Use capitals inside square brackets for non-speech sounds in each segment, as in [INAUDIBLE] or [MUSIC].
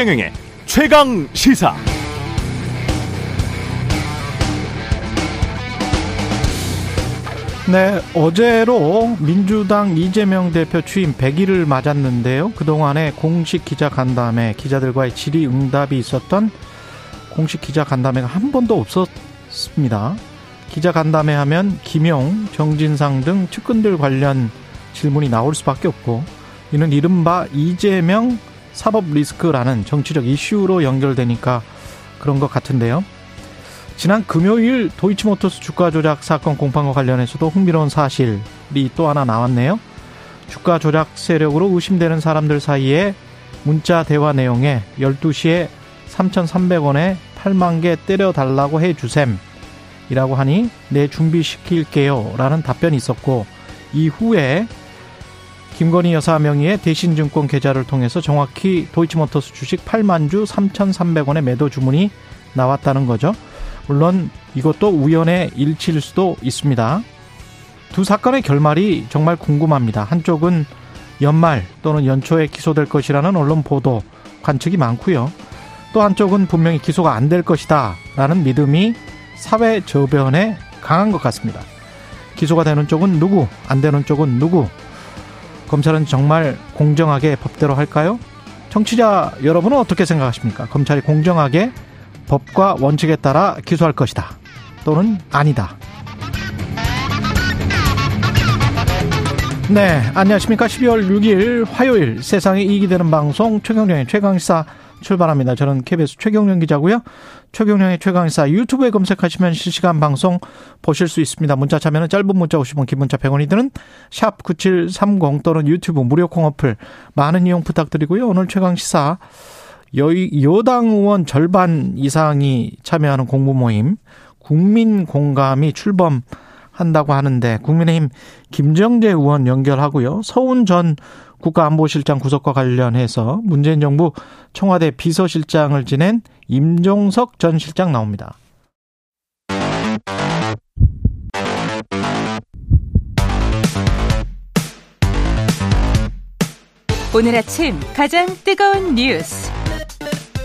최경영의 최강 시사. 네, 어제로 민주당 이재명 대표 취임 100일을 맞았는데요. 그동안에 공식 기자 간담회, 기자들과의 질의응답이 있었던 공식 기자 간담회가 한 번도 없었습니다. 기자 간담회 하면 김용, 정진상 등 측근들 관련 질문이 나올 수밖에 없고 이는 이른바 이재명 사법 리스크라는 정치적 이슈로 연결되니까 그런 것 같은데요. 지난 금요일 도이치모터스 주가 조작 사건 공판과 관련해서도 흥미로운 사실이 또 하나 나왔네요. 주가 조작 세력으로 의심되는 사람들 사이에 문자 대화 내용에 12시에 3,300원에 8만 개 때려달라고 해 주셈. 이라고 하니 내 준비시킬게요. 라는 답변이 있었고, 이후에 김건희 여사 명의의 대신증권 계좌를 통해서 정확히 도이치모터스 주식 8만 주 3,300원의 매도 주문이 나왔다는 거죠. 물론 이것도 우연의 일치일 수도 있습니다. 두 사건의 결말이 정말 궁금합니다. 한쪽은 연말 또는 연초에 기소될 것이라는 언론 보도, 관측이 많고요. 또 한쪽은 분명히 기소가 안 될 것이다 라는 믿음이 사회 저변에 강한 것 같습니다. 기소가 되는 쪽은 누구, 안 되는 쪽은 누구. 검찰은 정말 공정하게 법대로 할까요? 청취자 여러분은 어떻게 생각하십니까? 검찰이 공정하게 법과 원칙에 따라 기소할 것이다. 또는 아니다. 네, 안녕하십니까. 12월 6일 화요일 세상에 이익이 되는 방송 최경령의 최강시사 출발합니다. 저는 KBS 최경령 기자고요. 최경령의 최강시사 유튜브에 검색하시면 실시간 방송 보실 수 있습니다. 문자 참여는 짧은 문자 50원, 긴 문자 100원이 드는 샵 9730 또는 유튜브 무료 콩 어플 많은 이용 부탁드리고요. 오늘 최강시사 여, 여당 의원 절반 이상이 참여하는 공부 모임 국민 공감이 출범 한다고 하는데 국민의힘 김정재 의원 연결하고요. 서훈 전 국가안보실장 구속과 관련해서 문재인 정부 청와대 비서실장을 지낸 임종석 전 실장 나옵니다. 오늘 아침 가장 뜨거운 뉴스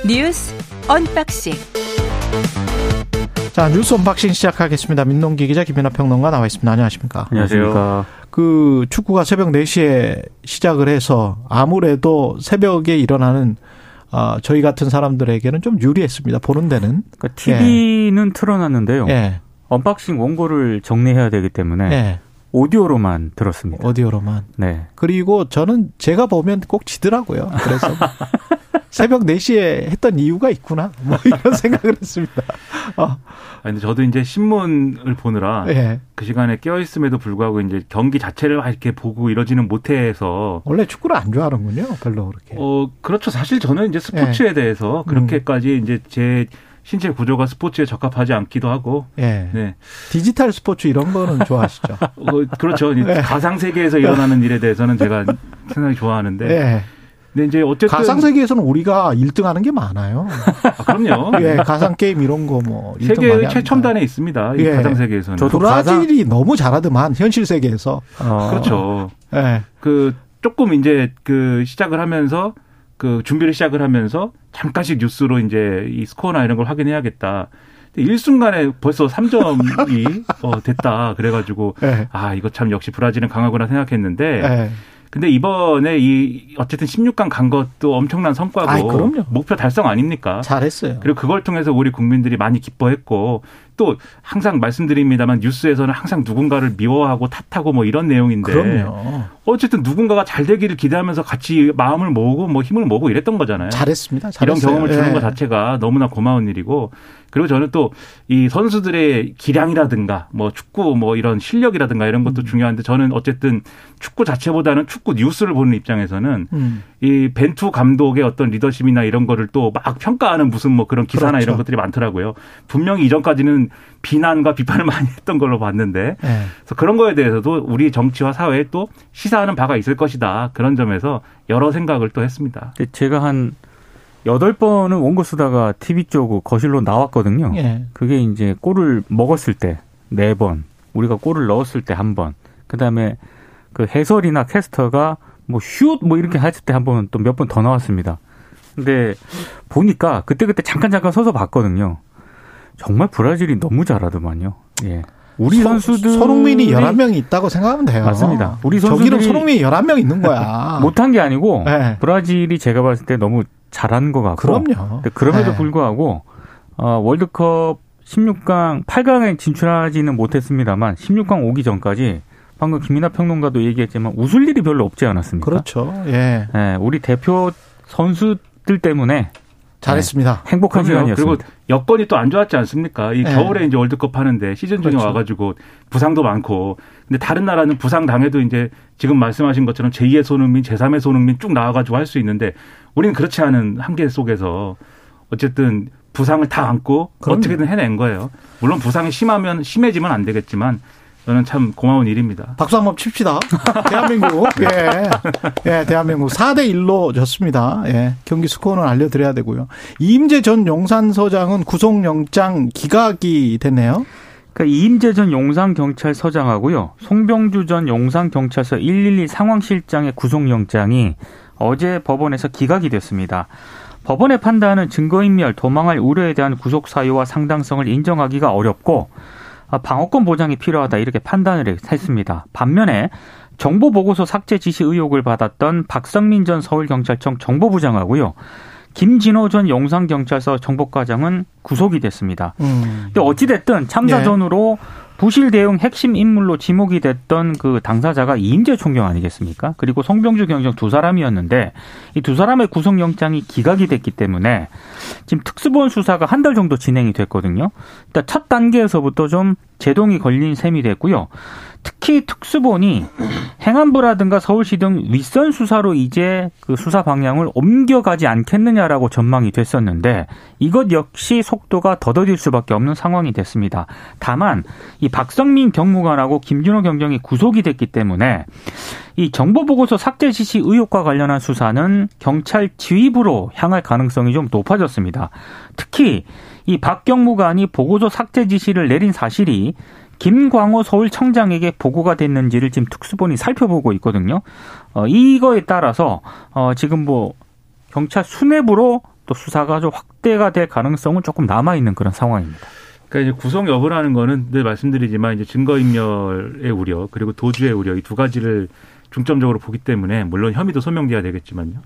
뉴스 언박싱 자 뉴스 언박싱 시작하겠습니다. 민동기 기자 김민아 평론가 나와 있습니다. 안녕하십니까? 안녕하십니까? 그 축구가 새벽 4시에 시작을 해서 아무래도 새벽에 일어나는 어, 저희 같은 사람들에게는 좀 유리했습니다. 보는 데는. 그러니까 TV는 예. 틀어놨는데요. 예. 언박싱 원고를 정리해야 되기 때문에 예. 오디오로만 들었습니다. 오디오로만. 네. 그리고 저는 제가 보면 꼭 지더라고요. 그래서 [LAUGHS] 새벽 4시에 했던 이유가 있구나. 뭐 이런 [LAUGHS] 생각을 했습니다. 어. 아 근데 저도 이제 신문을 보느라 예. 그 시간에 깨어 있음에도 불구하고 이제 경기 자체를 이렇게 보고 이러지는 못해서 원래 축구를 안 좋아하는군요. 별로 그렇게. 어 그렇죠. 사실 저는 이제 스포츠에 예. 대해서 그렇게까지 음. 이제 제 신체 구조가 스포츠에 적합하지 않기도 하고. 예. 네. 디지털 스포츠 이런 거는 좋아하시죠? [LAUGHS] 어, 그렇죠. 네. 가상 세계에서 일어나는 일에 대해서는 제가 [LAUGHS] 상당히 좋아하는데. 예. 근데 이제 어쨌든 가상 세계에서는 우리가 1등하는 게 많아요. 아, 그럼요. [LAUGHS] 예, 가상 게임 이런 거 뭐 세계 최첨단에 있습니다. 이 예. 가상 세계에서는. 저도 브라질이 가상... 너무 잘하더만 현실 세계에서. 어. 그렇죠. 예. 그 조금 이제 그 시작을 하면서 그 준비를 시작을 하면서 잠깐씩 뉴스로 이제 이 스코어나 이런 걸 확인해야겠다. 일순간에 벌써 3점이 [LAUGHS] 어, 됐다. 그래가지고 네. 아 이거 참 역시 브라질은 강하구나 생각했는데 네. 근데 이번에 이 어쨌든 16강 간 것도 엄청난 성과고 아이, 그럼요. 목표 달성 아닙니까? 잘했어요. 그리고 그걸 통해서 우리 국민들이 많이 기뻐했고 또 항상 말씀드립니다만 뉴스에서는 항상 누군가를 미워하고 탓하고 뭐 이런 내용인데 그럼요. 어쨌든 누군가가 잘 되기를 기대하면서 같이 마음을 모으고 뭐 힘을 모으고 이랬던 거잖아요. 잘했습니다. 이런 잘했어요. 경험을 주는 예. 것 자체가 너무나 고마운 일이고 그리고 저는 또 이 선수들의 기량이라든가 뭐 축구 뭐 이런 실력이라든가 이런 것도 음. 중요한데 저는 어쨌든 축구 자체보다는 축구 뉴스를 보는 입장에서는 음. 이 벤투 감독의 어떤 리더십이나 이런 거를 또 막 평가하는 무슨 뭐 그런 기사나 그렇죠. 이런 것들이 많더라고요. 분명히 이전까지는 비난과 비판을 [LAUGHS] 많이 했던 걸로 봤는데 예. 그래서 그런 거에 대해서도 우리 정치와 사회에 또 시사하는 바가 있을 것이다. 그런 점에서 여러 생각을 또 했습니다. 제가 한 여덟 번은 원고 쓰다가 TV 쪽 거실로 나왔거든요. 예. 그게 이제 골을 먹었을 때 네 번, 우리가 골을 넣었을 때 한 번, 그 다음에 그 해설이나 캐스터가 뭐 슛 뭐 이렇게 했을 때 한 번은 또몇 번 더 나왔습니다. 근데 보니까 그때그때 잠깐 잠깐 서서 봤거든요. 정말 브라질이 너무 잘하더만요. 예. 우리 서- 선수들 손흥민이 11명이 있다고 생각하면 돼요. 맞습니다. 우리 선수들이 손흥민이 11명 있는 거야. [LAUGHS] 못한 게 아니고 네. 브라질이 제가 봤을 때 너무 잘한 것 같고 그럼요. 그럼에도 네. 불구하고 어, 월드컵 16강 8강에 진출하지는 못했습니다만 16강 오기 전까지 방금 김민하 평론가도 얘기했지만 웃을 일이 별로 없지 않았습니까? 그렇죠. 예. 예, 우리 대표 선수들 때문에 잘했습니다. 행복한 그럼요. 그리고 시간이었습니다. 여건이 또 안 좋았지 않습니까? 이 네. 겨울에 이제 월드컵 하는데 시즌 중에 그렇죠. 와가지고 부상도 많고. 근데 다른 나라는 부상 당해도 이제 지금 말씀하신 것처럼 제2의 손흥민, 제3의 손흥민 쭉 나와가지고 할 수 있는데 우리는 그렇지 않은 한계 속에서 어쨌든 부상을 다 안고 그럼요. 어떻게든 해낸 거예요. 물론 부상이 심하면 심해지면 안 되겠지만 저는 참 고마운 일입니다. 박수 한번 칩시다. 대한민국. [LAUGHS] 예. 예, 대한민국 4대 1로 졌습니다. 예. 경기 스코어는 알려드려야 되고요. 이임재 전 용산서장은 구속영장 기각이 됐네요. 그러니까 이임재 전 용산경찰서장하고요. 송병주 전 용산경찰서 112 상황실장의 구속영장이 어제 법원에서 기각이 됐습니다. 법원의 판단은 증거인멸, 도망할 우려에 대한 구속 사유와 상당성을 인정하기가 어렵고 아, 방어권 보장이 필요하다 이렇게 판단을 했습니다. 반면에 정보 보고서 삭제 지시 의혹을 받았던 박성민 전 서울경찰청 정보부장하고요. 김진호 전 용산경찰서 정보과장은 구속이 됐습니다. 음. 근데 어찌됐든 참사 예. 전후로 부실 대응 핵심 인물로 지목이 됐던 그 당사자가 이임재 총경 아니겠습니까? 그리고 송병주 경정 두 사람이었는데 이 두 사람의 구속영장이 기각이 됐기 때문에 지금 특수본 수사가 한 달 정도 진행이 됐거든요. 일단 첫 단계에서부터 좀 제동이 걸린 셈이 됐고요. 특히 특수본이 행안부라든가 서울시 등 윗선 수사로 이제 그 수사 방향을 옮겨가지 않겠느냐라고 전망이 됐었는데 이것 역시 속도가 더뎌질 수밖에 없는 상황이 됐습니다. 다만 이 박성민 경무관하고 김준호 경정이 구속이 됐기 때문에 이 정보 보고서 삭제 지시 의혹과 관련한 수사는 경찰 지휘부로 향할 가능성이 좀 높아졌습니다. 특히 이 박경무관이 보고서 삭제 지시를 내린 사실이 김광호 서울청장에게 보고가 됐는지를 지금 특수본이 살펴보고 있거든요. 어, 이거에 따라서 어, 지금 뭐 경찰 수뇌부로 또 수사가 좀 확대가 될 가능성은 조금 남아 있는 그런 상황입니다. 그러니까 이제 구속 여부라는 거는 늘 말씀드리지만 이제 증거 인멸의 우려 그리고 도주의 우려 이 두 가지를 중점적으로 보기 때문에 물론 혐의도 소명돼야 되겠지만요.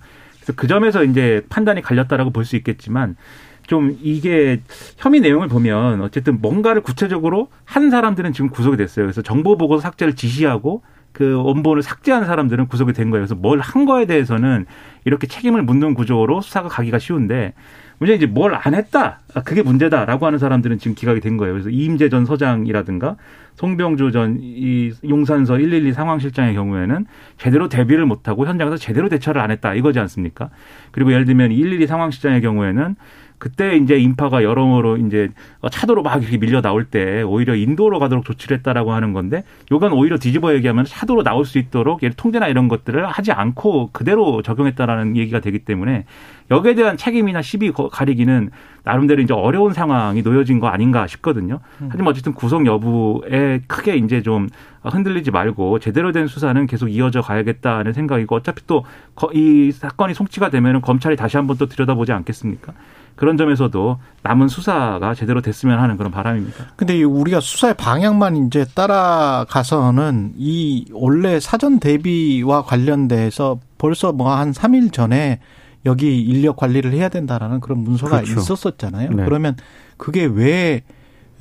그 점에서 이제 판단이 갈렸다라고 볼 수 있겠지만 좀 이게 혐의 내용을 보면 어쨌든 뭔가를 구체적으로 한 사람들은 지금 구속이 됐어요. 그래서 정보 보고서 삭제를 지시하고 그 원본을 삭제한 사람들은 구속이 된 거예요. 그래서 뭘 한 거에 대해서는 이렇게 책임을 묻는 구조로 수사가 가기가 쉬운데 문제 이제 뭘 안 했다. 아, 그게 문제다라고 하는 사람들은 지금 기각이 된 거예요. 그래서 이임재 전 서장이라든가 송병주 전 이 용산서 112 상황실장의 경우에는 제대로 대비를 못하고 현장에서 제대로 대처를 안 했다 이거지 않습니까? 그리고 예를 들면 112 상황실장의 경우에는 그때 이제 인파가 여러모로 이제 차도로 막 이렇게 밀려 나올 때 오히려 인도로 가도록 조치를 했다라고 하는 건데 요건 오히려 뒤집어 얘기하면 차도로 나올 수 있도록 통제나 이런 것들을 하지 않고 그대로 적용했다라는 얘기가 되기 때문에 여기에 대한 책임이나 시비 거- 가리기는 나름대로 이제 어려운 상황이 놓여진 거 아닌가 싶거든요. 하지만 어쨌든 구속 여부에 크게 이제 좀 흔들리지 말고 제대로 된 수사는 계속 이어져 가야겠다는 생각이고 어차피 또 이 사건이 송치가 되면은 검찰이 다시 한번 또 들여다보지 않겠습니까? 그런 점에서도 남은 수사가 제대로 됐으면 하는 그런 바람입니다. 근데 이 우리가 수사의 방향만 이제 따라가서는 이 원래 사전 대비와 관련돼서 벌써 뭐 한 3일 전에 여기 인력 관리를 해야 된다라는 그런 문서가 그렇죠. 있었었잖아요. 네. 그러면 그게 왜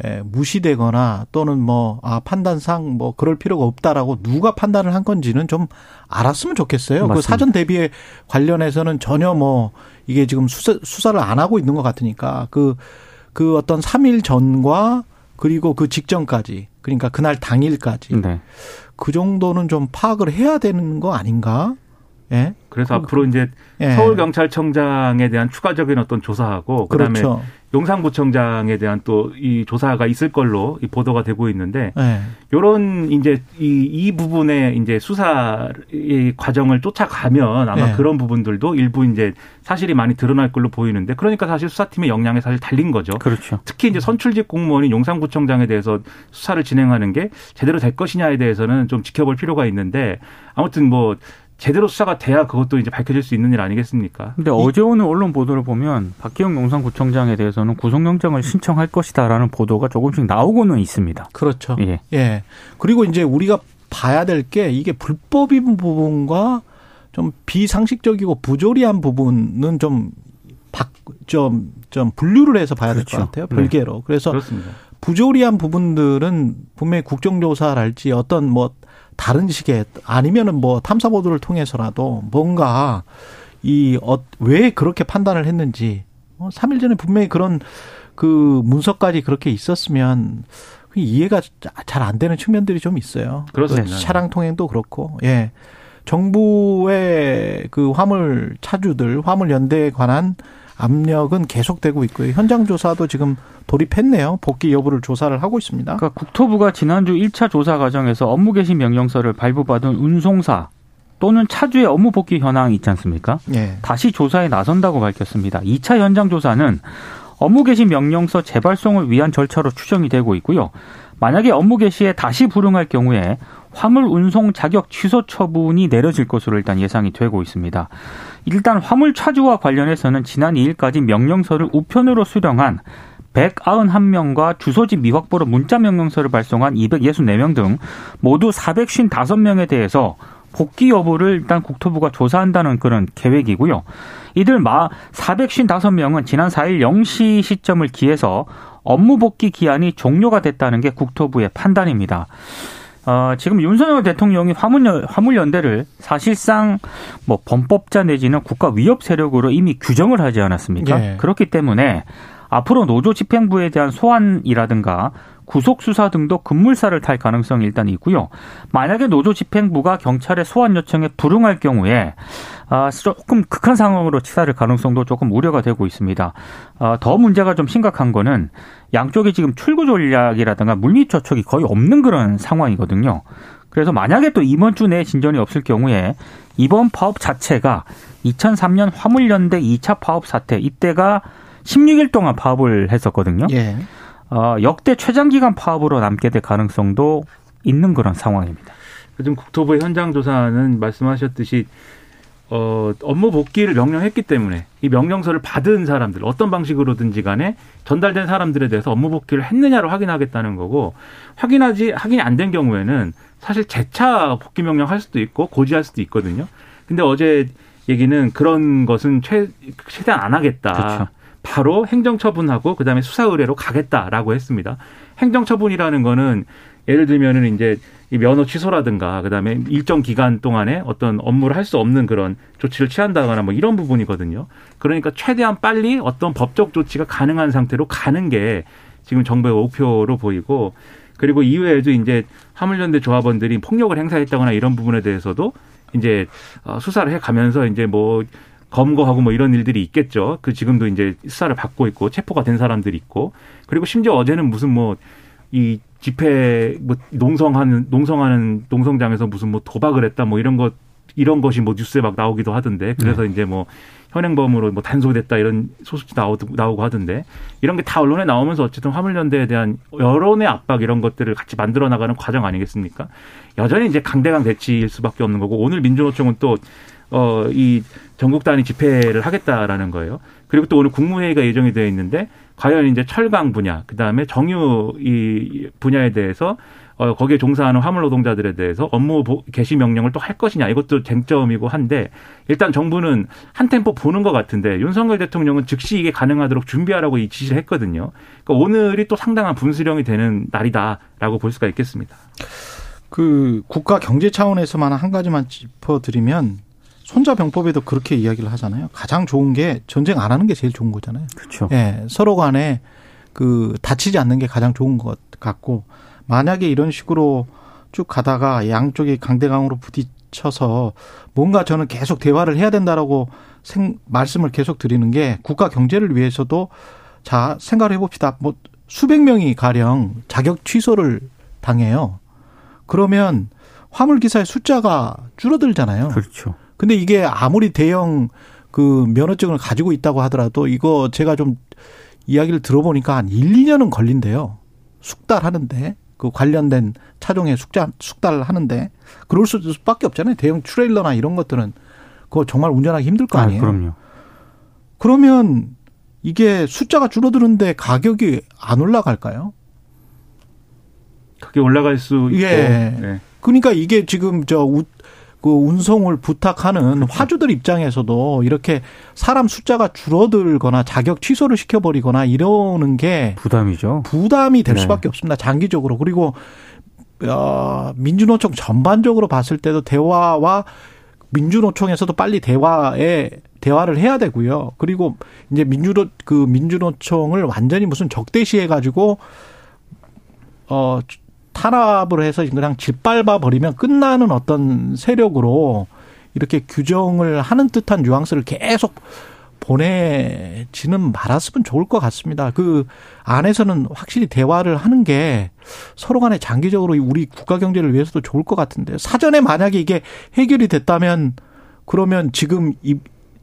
에, 무시되거나 또는 뭐, 아, 판단상 뭐, 그럴 필요가 없다라고 누가 판단을 한 건지는 좀 알았으면 좋겠어요. 그 맞습니다. 사전 대비에 관련해서는 전혀 뭐, 이게 지금 수사, 수사를 안 하고 있는 것 같으니까 그, 그 어떤 3일 전과 그리고 그 직전까지 그러니까 그날 당일까지 네. 그 정도는 좀 파악을 해야 되는 거 아닌가? 예. 그래서 앞으로 이제 예. 서울 경찰청장에 대한 추가적인 어떤 조사하고 그다음에 그렇죠. 용산구청장에 대한 또 이 조사가 있을 걸로 이 보도가 되고 있는데 예. 요런 이제 이, 이 부분에 이제 수사 의 과정을 쫓아가면 아마 네. 그런 부분들도 일부 이제 사실이 많이 드러날 걸로 보이는데 그러니까 사실 수사팀의 역량에 사실 달린 거죠. 그렇죠. 특히 이제 선출직 공무원인 용산구청장에 대해서 수사를 진행하는 게 제대로 될 것이냐에 대해서는 좀 지켜볼 필요가 있는데 아무튼 뭐 제대로 수사가 돼야 그것도 이제 밝혀질 수 있는 일 아니겠습니까? 근데 어제 오늘 언론 보도를 보면 박기영 용산구청장에 대해서는 구속영장을 신청할 것이다라는 보도가 조금씩 나오고는 있습니다. 그렇죠. 예. 예. 그리고 이제 우리가 봐야 될 게 이게 불법인 부분과 좀 비상식적이고 부조리한 부분은 좀 박, 좀, 좀 분류를 해서 봐야 될것 그렇죠. 같아요. 별개로. 그래서 그렇습니다. 부조리한 부분들은 분명히 국정조사랄지 어떤 뭐 다른 식의 아니면은 뭐 탐사 보도를 통해서라도 뭔가 이, 어, 왜 그렇게 판단을 했는지, 어, 3일 전에 분명히 그런 그 문서까지 그렇게 있었으면 그 이해가 잘 안 되는 측면들이 좀 있어요. 그렇습니다. 그 차량 통행도 그렇고, 예. 정부의 그 화물 차주들, 화물 연대에 관한 압력은 계속되고 있고요. 현장 조사도 지금 돌입했네요. 복귀 여부를 조사를 하고 있습니다. 그러니까 국토부가 지난주 1차 조사 과정에서 업무 개시 명령서를 발부받은 운송사 또는 차주의 업무 복귀 현황 있지 않습니까? 예. 다시 조사에 나선다고 밝혔습니다. 2차 현장 조사는 업무 개시 명령서 재발송을 위한 절차로 추정이 되고 있고요. 만약에 업무 개시에 다시 불응할 경우에 화물 운송 자격 취소 처분이 내려질 것으로 일단 예상이 되고 있습니다. 일단 화물 차주와 관련해서는 지난 2일까지 명령서를 우편으로 수령한 191명과 주소지 미확보로 문자 명령서를 발송한 264명 등 모두 455명에 대해서 복귀 여부를 일단 국토부가 조사한다는 그런 계획이고요. 이들 마 455명은 지난 4일 0시 시점을 기해서 업무 복귀 기한이 종료가 됐다는 게 국토부의 판단입니다. 어, 지금 윤석열 대통령이 화물, 화물연대를 사실상 뭐 범법자 내지는 국가 위협 세력으로 이미 규정을 하지 않았습니까? 예. 그렇기 때문에 앞으로 노조 집행부에 대한 소환이라든가 구속 수사 등도 급물살을 탈 가능성이 일단 있고요. 만약에 노조 집행부가 경찰의 소환 요청에 불응할 경우에 아, 조금 극한 상황으로 치달을 가능성도 조금 우려가 되고 있습니다. 아, 더 문제가 좀 심각한 거는 양쪽이 지금 출구 전략이라든가 물밑 저촉이 거의 없는 그런 상황이거든요. 그래서 만약에 또 이번 주 내에 진전이 없을 경우에 이번 파업 자체가 2003년 화물연대 2차 파업 사태 이때가 16일 동안 파업을 했었거든요. 예. 어, 역대 최장기간 파업으로 남게 될 가능성도 있는 그런 상황입니다. 지금 국토부의 현장 조사는 말씀하셨듯이 어, 업무 복귀를 명령했기 때문에 이 명령서를 받은 사람들 어떤 방식으로든지 간에 전달된 사람들에 대해서 업무 복귀를 했느냐를 확인하겠다는 거고 확인하지 확인이 안 된 경우에는 사실 재차 복귀 명령 할 수도 있고 고지할 수도 있거든요. 근데 어제 얘기는 그런 것은 최, 최대한 안 하겠다. 그렇죠. 바로 행정처분하고 그다음에 수사 의뢰로 가겠다라고 했습니다. 행정처분이라는 거는 예를 들면은 이제 이 면허 취소라든가 그다음에 일정 기간 동안에 어떤 업무를 할 수 없는 그런 조치를 취한다거나 뭐 이런 부분이거든요. 그러니까 최대한 빨리 어떤 법적 조치가 가능한 상태로 가는 게 지금 정부의 목표로 보이고 그리고 이외에도 이제 화물연대 조합원들이 폭력을 행사했다거나 이런 부분에 대해서도 이제 어, 수사를 해 가면서 이제 뭐 검거하고 뭐 이런 일들이 있겠죠. 그 지금도 이제 수사를 받고 있고 체포가 된 사람들이 있고 그리고 심지어 어제는 무슨 뭐 이 집회 뭐 농성하는 농성하는 농성장에서 무슨 뭐 도박을 했다 뭐 이런 것 이런 것이 뭐 뉴스에 막 나오기도 하던데 그래서 이제 뭐 현행범으로 뭐 단속됐다 이런 소식이 나오고, 나오고 하던데 이런 게 다 언론에 나오면서 어쨌든 화물연대에 대한 여론의 압박 이런 것들을 같이 만들어 나가는 과정 아니겠습니까? 여전히 이제 강대강 대치일 수밖에 없는 거고 오늘 민주노총은 또 어, 이 전국 단위 집회를 하겠다라는 거예요. 그리고 또 오늘 국무회의가 예정이 되어 있는데 과연 이제 철강 분야, 그 다음에 정유 이 분야에 대해서 어, 거기에 종사하는 화물 노동자들에 대해서 업무 보- 개시 명령을 또 할 것이냐 이것도 쟁점이고 한데 일단 정부는 한 템포 보는 것 같은데 윤석열 대통령은 즉시 이게 가능하도록 준비하라고 이 지시를 했거든요. 그러니까 오늘이 또 상당한 분수령이 되는 날이다라고 볼 수가 있겠습니다. 그 국가 경제 차원에서만 한 가지만 짚어드리면 손자 병법에도 그렇게 이야기를 하잖아요. 가장 좋은 게 전쟁 안 하는 게 제일 좋은 거잖아요. 그렇죠. 예, 서로 간에 그 다치지 않는 게 가장 좋은 것 같고 만약에 이런 식으로 쭉 가다가 양쪽이 강대강으로 부딪혀서 뭔가 저는 계속 대화를 해야 된다라고 생, 말씀을 계속 드리는 게 국가 경제를 위해서도 자 생각을 해봅시다. 뭐 수백 명이 가령 자격 취소를 당해요. 그러면 화물 기사의 숫자가 줄어들잖아요. 그렇죠. 근데 이게 아무리 대형 그 면허증을 가지고 있다고 하더라도 이거 제가 좀 이야기를 들어보니까 한 1, 2년은 걸린대요. 숙달하는데. 그 관련된 차종에 숙자, 숙달을 하는데 그럴 수밖에 없잖아요. 대형 트레일러나 이런 것들은 그거 정말 운전하기 힘들 거 아니에요. 아, 그럼요. 그러면 이게 숫자가 줄어드는데 가격이 안 올라갈까요? 그게 올라갈 수 있고. 예. 네. 그러니까 이게 지금 저 우, 그 운송을 부탁하는 그렇죠. 화주들 입장에서도 이렇게 사람 숫자가 줄어들거나 자격 취소를 시켜버리거나 이러는 게 부담이죠. 부담이 될 네. 수밖에 없습니다. 장기적으로. 그리고 어, 민주노총 전반적으로 봤을 때도 대화와 민주노총에서도 빨리 대화에 대화를 해야 되고요. 그리고 이제 민주노 그 민주노총을 완전히 무슨 적대시해 가지고 어 탄압을 해서 그냥 짓밟아 버리면 끝나는 어떤 세력으로 이렇게 규정을 하는 듯한 뉘앙스를 계속 보내지는 말았으면 좋을 것 같습니다. 그 안에서는 확실히 대화를 하는 게 서로 간에 장기적으로 우리 국가 경제를 위해서도 좋을 것 같은데 사전에 만약에 이게 해결이 됐다면 그러면 지금 이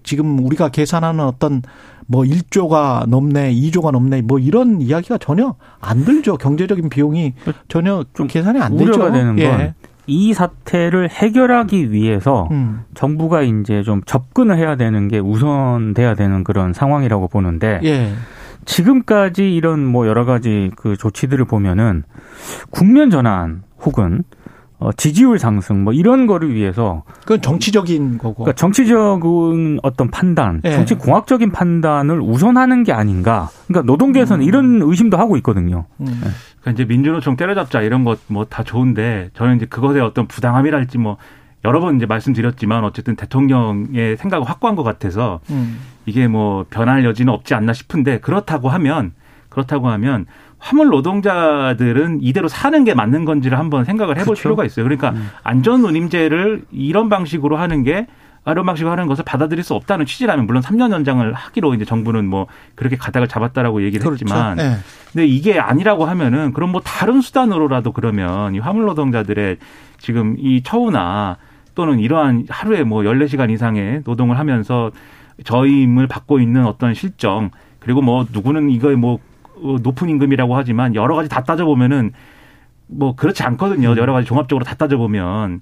지금 우리가 계산하는 어떤 뭐 1조가 넘네, 2조가 넘네, 뭐 이런 이야기가 전혀 안 들죠. 경제적인 비용이 전혀 좀 계산이 안 되죠. 우려가 되는 예. 건이 사태를 해결하기 위해서 음. 정부가 이제 좀 접근을 해야 되는 게 우선돼야 되는 그런 상황이라고 보는데 예. 지금까지 이런 뭐 여러 가지 그 조치들을 보면은 국면 전환 혹은 어 지지율 상승 뭐 이런 거를 위해서 그건 정치적인 거고. 그러니까 정치적인 어떤 판단, 예. 정치 공학적인 판단을 우선하는 게 아닌가. 그러니까 노동계에서는 이런 의심도 하고 있거든요. 음. 그러니까 이제 민주노총 때려잡자 이런 것 뭐 다 좋은데 저는 이제 그것에 어떤 부당함이랄지 뭐 여러 번 이제 말씀드렸지만 어쨌든 대통령의 생각을 확고한 것 같아서 음. 이게 뭐 변할 여지는 없지 않나 싶은데 그렇다고 하면 그렇다고 하면 화물 노동자들은 이대로 사는 게 맞는 건지를 한번 생각을 해볼 그렇죠. 필요가 있어요. 그러니까 안전 운임제를 이런 방식으로 하는 게 이런 방식으로 하는 것을 받아들일 수 없다는 취지라면 물론 3년 연장을 하기로 이제 정부는 뭐 그렇게 가닥을 잡았다라고 얘기를 그렇죠. 했지만 예. 근데 이게 아니라고 하면은 그럼 뭐 다른 수단으로라도 그러면 이 화물 노동자들의 지금 이 처우나 또는 이러한 하루에 뭐 14시간 이상의 노동을 하면서 저임을 받고 있는 어떤 실정 그리고 뭐 누구는 이거에 뭐 어, 높은 임금이라고 하지만 여러 가지 다 따져보면은 뭐 그렇지 않거든요. 여러 가지 종합적으로 다 따져보면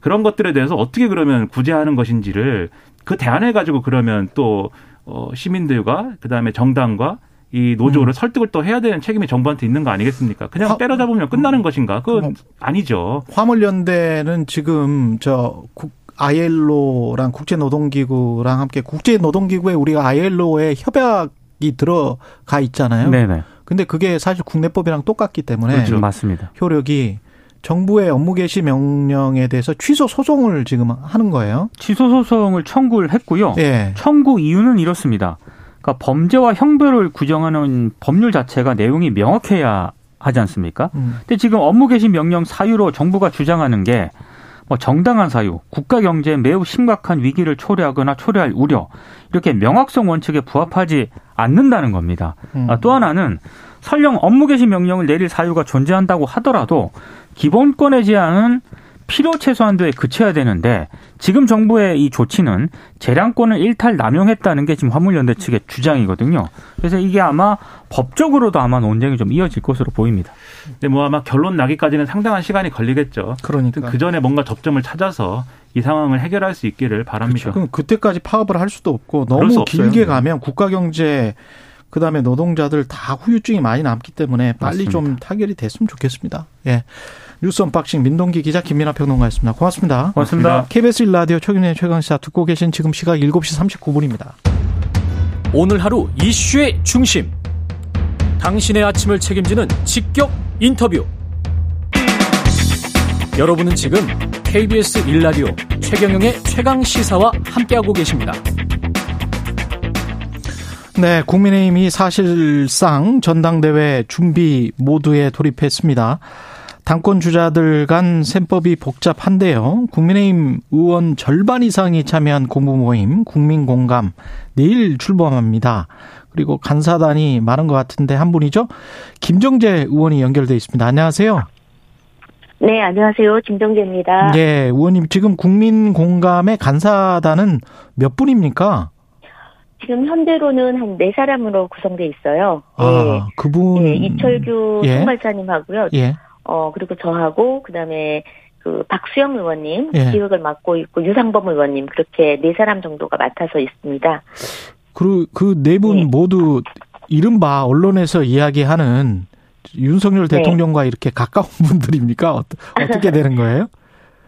그런 것들에 대해서 어떻게 그러면 구제하는 것인지를 그 대안을 가지고 그러면 또 어, 시민들과 그다음에 정당과 이 노조를 설득을 또 해야 되는 책임이 정부한테 있는 거 아니겠습니까? 그냥 화- 때려잡으면 끝나는 것인가? 그건 아니죠. 화물연대는 지금 저 국, ILO랑 국제노동기구랑 함께 국제노동기구에 우리가 ILO에 협약 이 들어가 있잖아요. 네네. 근데 그게 사실 국내법이랑 똑같기 때문에 그렇죠. 맞습니다. 효력이 정부의 업무 개시 명령에 대해서 취소 소송을 지금 하는 거예요. 취소 소송을 청구를 했고요. 예. 청구 이유는 이렇습니다. 그러니까 범죄와 형벌을 규정하는 법률 자체가 내용이 명확해야 하지 않습니까? 음. 근데 지금 업무 개시 명령 사유로 정부가 주장하는 게뭐 정당한 사유, 국가 경제에 매우 심각한 위기를 초래하거나 초래할 우려 이렇게 명확성 원칙에 부합하지 않는다는 겁니다. 음. 아, 또 하나는 설령 업무 개시 명령을 내릴 사유가 존재한다고 하더라도 기본권의 제한은 필요 최소한도에 그쳐야 되는데 지금 정부의 이 조치는 재량권을 일탈 남용했다는 게 지금 화물연대 측의 주장이거든요. 그래서 이게 아마 법적으로도 아마 논쟁이 좀 이어질 것으로 보입니다. 근데 뭐 아마 결론 나기까지는 상당한 시간이 걸리겠죠. 그러니까. 그 전에 뭔가 접점을 찾아서 이 상황을 해결할 수 있기를 바랍니다. 그럼 그때까지 파업을 할 수도 없고 너무 없어요. 길게 네. 가면 국가 경제 그다음에 노동자들 다 후유증이 많이 남기 때문에 빨리 맞습니다. 좀 타결이 됐으면 좋겠습니다. 예. 뉴스 언박싱 민동기 기자 김민아 평론가였습니다. 고맙습니다. 고맙습니다. KBS 1라디오 최경영의 최강시사 듣고 계신 지금 시각 7시 39분입니다. 오늘 하루 이슈의 중심. 당신의 아침을 책임지는 직격 인터뷰. 여러분은 지금 KBS 1라디오 최경영의 최강 시사와 함께하고 계십니다. 네, 국민의힘이 사실상 전당대회 준비 모두에 돌입했습니다. 당권 주자들 간 셈법이 복잡한데요. 국민의힘 의원 절반 이상이 참여한 공부 모임 국민 공감 내일 출범합니다. 그리고 간사단이 많은 것 같은데 한 분이죠. 김정재 의원이 연결돼 있습니다. 안녕하세요. 네, 안녕하세요. 김정재입니다. 예, 의원님 지금 국민 공감의 간사단은 몇 분입니까? 지금 현재로는 한 네 사람으로 구성돼 있어요. 아, 그분 예, 이철규 예. 총괄사님하고요. 예. 어, 그리고 저하고, 그 다음에 그 박수영 의원님, 예. 기획을 맡고 있고, 유상범 의원님, 그렇게 네 사람 정도가 맡아서 있습니다. 그리고 그네분 네. 모두 이른바 언론에서 이야기하는 윤석열 네. 대통령과 이렇게 가까운 [LAUGHS] 분들입니까? 어, 어떻게 되는 거예요?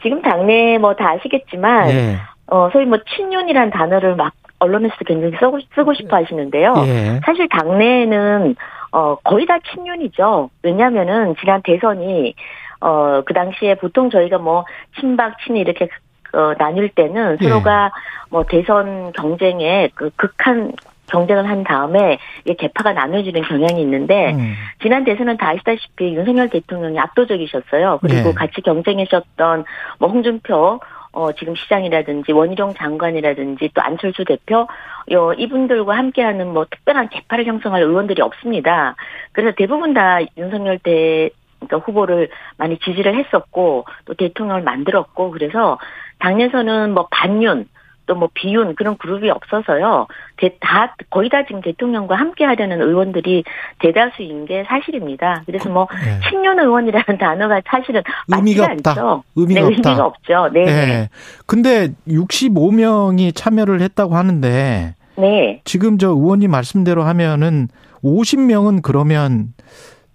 지금 당내 뭐 다 아시겠지만, 예. 어, 소위 뭐 친윤이란 단어를 막 언론에서 굉장히 쓰고, 쓰고 싶어 하시는데요. 예. 사실 당내에는 어 거의 다 친윤이죠. 왜냐하면은 지난 대선이 어 그 당시에 보통 저희가 뭐 친박 친이 이렇게 어 나뉠 때는 예. 서로가 뭐 대선 경쟁에 그 극한 경쟁을 한 다음에 이게 개파가 나눠지는 경향이 있는데 음. 지난 대선은 다 아시다시피 윤석열 대통령이 압도적이셨어요. 그리고 예. 같이 경쟁하셨던 뭐 홍준표 어 지금 시장이라든지 원희룡 장관이라든지 또 안철수 대표 요 이분들과 함께하는 뭐 특별한 개파를 형성할 의원들이 없습니다. 그래서 대부분 다 윤석열 대 그러니까 후보를 많이 지지를 했었고 또 대통령을 만들었고 그래서 당에서는 뭐 반윤 또 뭐 비윤 그런 그룹이 없어서요. 대- 다 거의 다 지금 대통령과 함께 하려는 의원들이 대다수인 게 사실입니다. 그래서 뭐 예. 친윤 의원이라는 [LAUGHS] 단어가 사실은 의미가 없다. 않죠. 의미가 네, 없다. 의미가 없죠. 네. 네. 예. 근데 65명이 참여를 했다고 하는데 네. 지금 저 의원님 말씀대로 하면은 50명은 그러면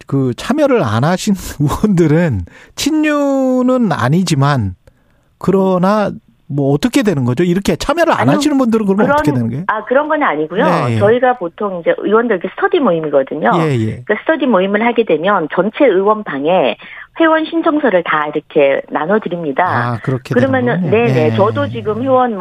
그 참여를 안 하신 [LAUGHS] 의원들은 친윤은 아니지만 그러나 뭐 어떻게 되는 거죠? 이렇게 참여를 안 아니요. 하시는 분들은 그러면 어떻게 되는 거예요? 아 그런 건 아니고요. 네, 예. 저희가 보통 이제 의원들 그 스터디 모임이거든요. 예, 예. 그 스터디 모임을 하게 되면 전체 의원 방에 회원 신청서를 다 이렇게 나눠 드립니다. 아, 그렇게 그러면은 되는 거군요. 네네 예. 저도 지금 회원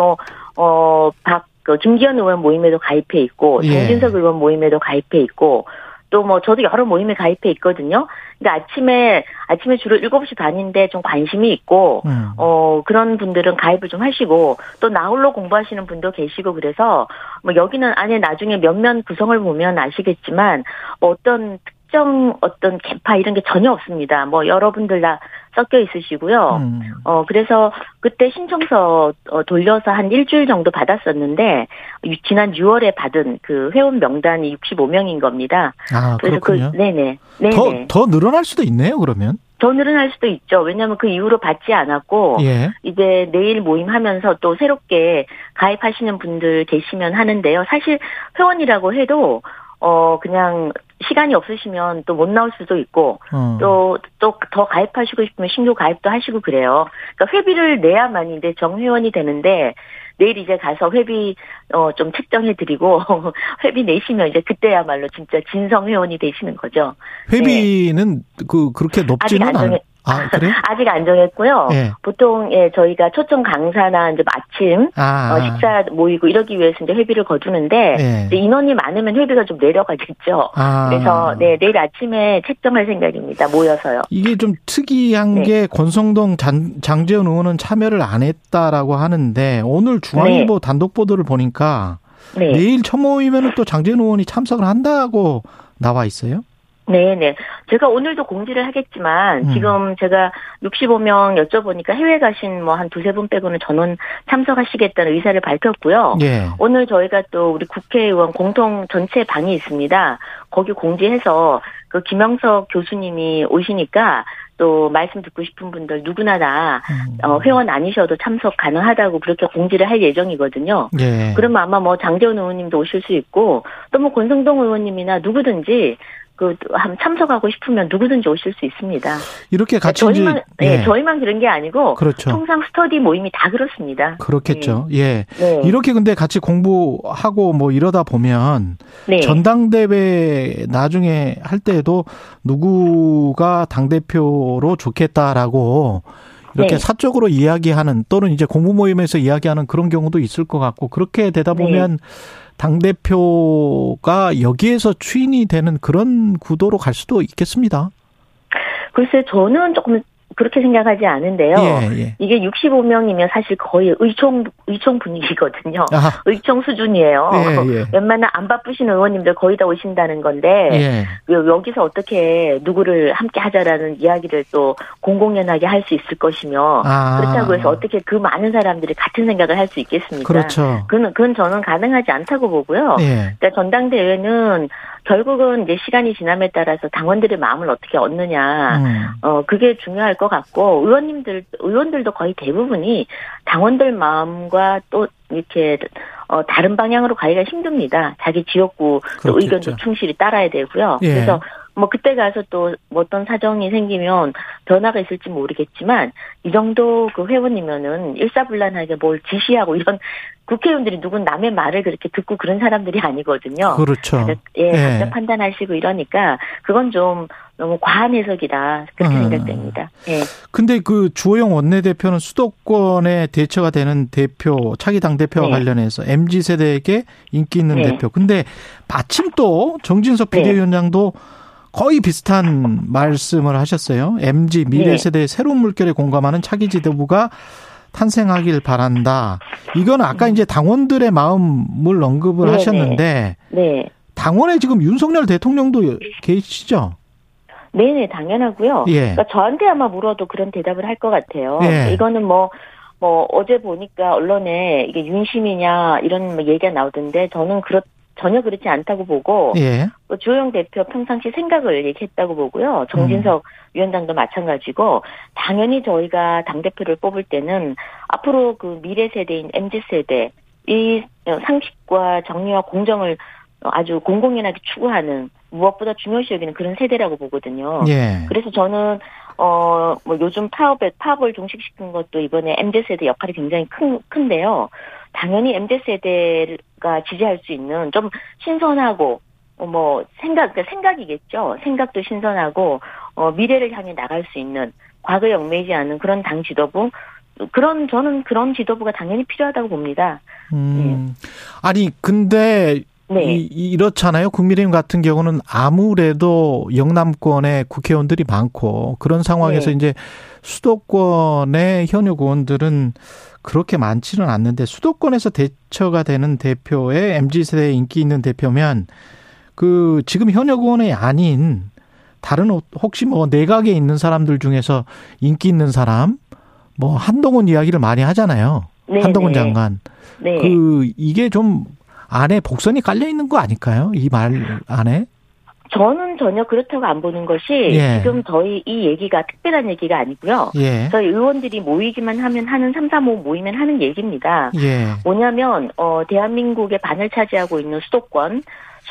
뭐어박 그 김기현 의원 모임에도 가입해 있고 예. 정진석 의원 모임에도 가입해 있고 또 뭐 저도 여러 모임에 가입해 있거든요. 근데 아침에 아침에 주로 7시 반인데 좀 관심이 있고 음. 어 그런 분들은 가입을 좀 하시고 또 나홀로 공부하시는 분도 계시고 그래서 뭐 여기는 안에 나중에 몇몇 구성을 보면 아시겠지만 뭐 어떤 특정 어떤 개파 이런 게 전혀 없습니다. 뭐 여러분들 다 섞여 있으시고요. 음. 어, 그래서 그때 신청서 어, 돌려서 한 일주일 정도 받았었는데, 유- 지난 6월에 받은 그 회원 명단이 65명인 겁니다. 아, 그래서 그렇군요. 그, 네네. 네네. 더, 더 늘어날 수도 있네요, 그러면. 더 늘어날 수도 있죠. 왜냐하면 그 이후로 받지 않았고, 예. 이제 내일 모임 하면서 또 새롭게 가입하시는 분들 계시면 하는데요. 사실 회원이라고 해도, 어, 그냥 시간이 없으시면 또 못 나올 수도 있고, 어. 또, 또 더 가입하시고 싶으면 신규 가입도 하시고 그래요. 그러니까 회비를 내야만 이제 정회원이 되는데, 내일 이제 가서 회비, 어, 좀 책정해 드리고, [LAUGHS] 회비 내시면 이제 그때야말로 진짜 진성 회원이 되시는 거죠. 회비는 그, 그렇게 높지는 않, 아, 그래요? [LAUGHS] 아직 안 정했고요. 예. 보통, 예, 저희가 초청 강사나 이제 마침, 아. 어, 식사 모이고 이러기 위해서 이제 회비를 거두는데, 예. 인원이 많으면 회비가 좀 내려가겠죠. 아. 그래서, 네, 내일 아침에 책정할 생각입니다. 모여서요. 이게 좀 특이한 네. 게 권성동 장, 장재현 의원은 참여를 안 했다라고 하는데 오늘 중앙일보 단독 보도를 보니까 네. 내일 첫 모이면은 또 장재현 의원이 참석을 한다고 나와 있어요. 네네. 제가 오늘도 공지를 하겠지만, 음. 지금 제가 65명 여쭤보니까 해외 가신 뭐 한 두세 분 빼고는 전원 참석하시겠다는 의사를 밝혔고요. 예. 오늘 저희가 또 우리 국회의원 공통 전체 방이 있습니다. 거기 공지해서 그 김영석 교수님이 오시니까 또 말씀 듣고 싶은 분들 누구나 다 음. 어, 회원 아니셔도 참석 가능하다고 그렇게 공지를 할 예정이거든요. 예. 그러면 아마 뭐 장재원 의원님도 오실 수 있고 또 뭐 권성동 의원님이나 누구든지 그한 참석하고 싶으면 누구든지 오실 수 있습니다. 이렇게 같이 이제 저희만 네, 저희만 그런 게 아니고 그렇죠. 통상 스터디 모임이 다 그렇습니다. 그렇겠죠. 예. 네. 이렇게 근데 같이 공부하고 뭐 이러다 보면 네. 전당대회 나중에 할 때에도 누구가 당 대표로 좋겠다라고 이렇게 네. 사적으로 이야기하는 또는 이제 공부 모임에서 이야기하는 그런 경우도 있을 것 같고 그렇게 되다 네. 보면 당대표가 여기에서 추인이 되는 그런 구도로 갈 수도 있겠습니다. 글쎄 저는 조금 그렇게 생각하지 않은데요. 예, 예. 이게 65명이면 사실 거의 의총 의총 분위기거든요. 아, 의총 수준이에요. 예, 예. [LAUGHS] 웬만한 안 바쁘신 의원님들 거의 다 오신다는 건데 예. 요- 여기서 어떻게 누구를 함께 하자라는 이야기를 또 공공연하게 할 수 있을 것이며 아. 그렇다고 해서 어떻게 그 많은 사람들이 같은 생각을 할 수 있겠습니까? 그렇죠. 그건, 그건 저는 가능하지 않다고 보고요. 예. 그러니까 전당대회는 결국은 이제 시간이 지남에 따라서 당원들의 마음을 어떻게 얻느냐, 음. 어 그게 중요할 것 같고 의원님들 의원들도 거의 대부분이 당원들 마음과 또 이렇게 어 다른 방향으로 가기가 힘듭니다. 자기 지역구. 의견도 충실히 따라야 되고요. 예. 그래서 뭐 그때 가서 또뭐 어떤 사정이 생기면 변화가 있을지 모르겠지만 이 정도 그 회원이면은 일사불란하게 뭘 지시하고 이런 [LAUGHS] 국회의원들이 누군 남의 말을 그렇게 듣고 그런 사람들이 아니거든요. 그렇죠. 각자, 예, 예. 각자 판단하시고 이러니까 그건 좀 너무 과한 해석이다 그렇게 음. 생각됩니다. 예. 근데 그 주호영 원내대표는 수도권의 대처가 되는 대표, 차기 당 대표와 네. 관련해서 MZ 세대에게 인기 있는 네. 대표. 근데 마침 또 정진석 네. 비대위원장도 거의 비슷한 말씀을 하셨어요. MZ 미래 네. 세대의 새로운 물결에 공감하는 차기 지도부가 탄생하길 바란다. 이건 아까 이제 당원들의 마음을 언급을 네, 하셨는데 네. 당원에 지금 윤석열 대통령도 계시죠? 네네, 당연하고요. 예. 그러니까 저한테 아마 물어도 그런 대답을 할 것 같아요. 예. 이거는 뭐, 뭐, 어제 보니까 언론에 이게 윤심이냐 이런 뭐 얘기가 나오던데 저는 그렇, 전혀 그렇지 않다고 보고, 예. 뭐 주호영 대표 평상시 생각을 얘기했다고 보고요. 정진석 위원장도 마찬가지고, 당연히 저희가 당 대표를 뽑을 때는 앞으로 그 미래 세대인 MZ세대, 이 상식과 정의와 공정을 아주 공공연하게 추구하는 무엇보다 중요시 여기는 그런 세대라고 보거든요. 예. 그래서 저는 어뭐 요즘 파업에 파업을 종식시킨 것도 이번에 MZ 세대 역할이 굉장히 큰 큰데요. 당연히 MZ 세대가 지지할 수 있는 좀 신선하고 어, 뭐 생각 그러니까 생각이겠죠. 생각도 신선하고 어 미래를 향해 나갈 수 있는 과거에 얽매이지 않은 그런 당 지도부 그런 저는 그런 지도부가 당연히 필요하다고 봅니다. 음. 아니 근데 네. 이, 이렇잖아요. 국민의힘 같은 경우는 아무래도 영남권에 국회의원들이 많고 그런 상황에서 네. 이제 수도권의 현역 의원들은 그렇게 많지는 않는데 수도권에서 대처가 되는 대표의 MZ 세대에 인기 있는 대표면 그 지금 현역 의원이 아닌 다른 혹시 뭐 내각에 있는 사람들 중에서 인기 있는 사람 뭐 한동훈 이야기를 많이 하잖아요. 네, 한동훈 네. 장관. 네. 그 이게 좀 안에 복선이 깔려 있는 거 아닐까요? 이 말 안에? 저는 전혀 그렇다고 안 보는 것이 예. 지금 저희 이 얘기가 특별한 얘기가 아니고요. 예. 저희 의원들이 모이기만 하면 하는 3, 4, 5 모이면 하는 얘기입니다. 예. 뭐냐면 어 대한민국의 반을 차지하고 있는 수도권,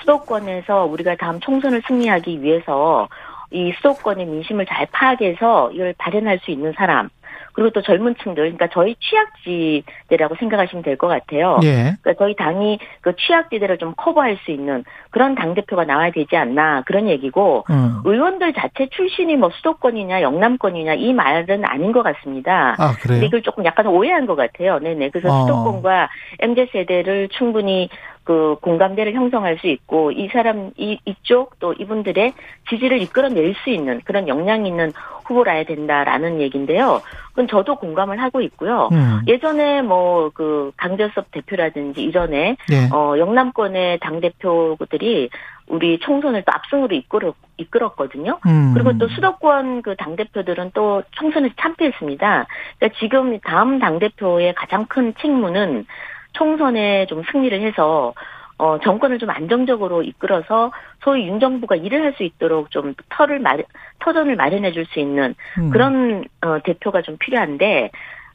수도권에서 우리가 다음 총선을 승리하기 위해서 이 수도권의 민심을 잘 파악해서 이걸 발현할 수 있는 사람, 그리고 또 젊은 층들, 그러니까 저희 취약지대라고 생각하시면 될 것 같아요. 예. 그러니까 저희 당이 그 취약지대를 좀 커버할 수 있는 그런 당대표가 나와야 되지 않나 그런 얘기고 음. 의원들 자체 출신이 뭐 수도권이냐 영남권이냐 이 말은 아닌 것 같습니다. 아, 그래요? 이걸 조금 약간 오해한 것 같아요. 네네. 그래서 어. 수도권과 MZ 세대를 충분히 그 공감대를 형성할 수 있고 이 사람 이 이쪽 또 이분들의 지지를 이끌어낼 수 있는 그런 역량 있는 후보라야 된다라는 얘기인데요. 그건 저도 공감을 하고 있고요. 음. 예전에 뭐 그 강재섭 대표라든지 이전에 예. 어 영남권의 당 대표들이 우리 총선을 또 압승으로 이끌어 이끌었거든요. 음. 그리고 또 수도권 그 당 대표들은 또 총선에서 참패했습니다. 그러니까 지금 다음 당 대표의 가장 큰 책무는 총선에 좀 승리를 해서 어 정권을 좀 안정적으로 이끌어서 소위 윤 정부가 일을 할 수 있도록 좀 터를 마련 터전을 마련해 줄 수 있는 음. 그런 어 대표가 좀 필요한데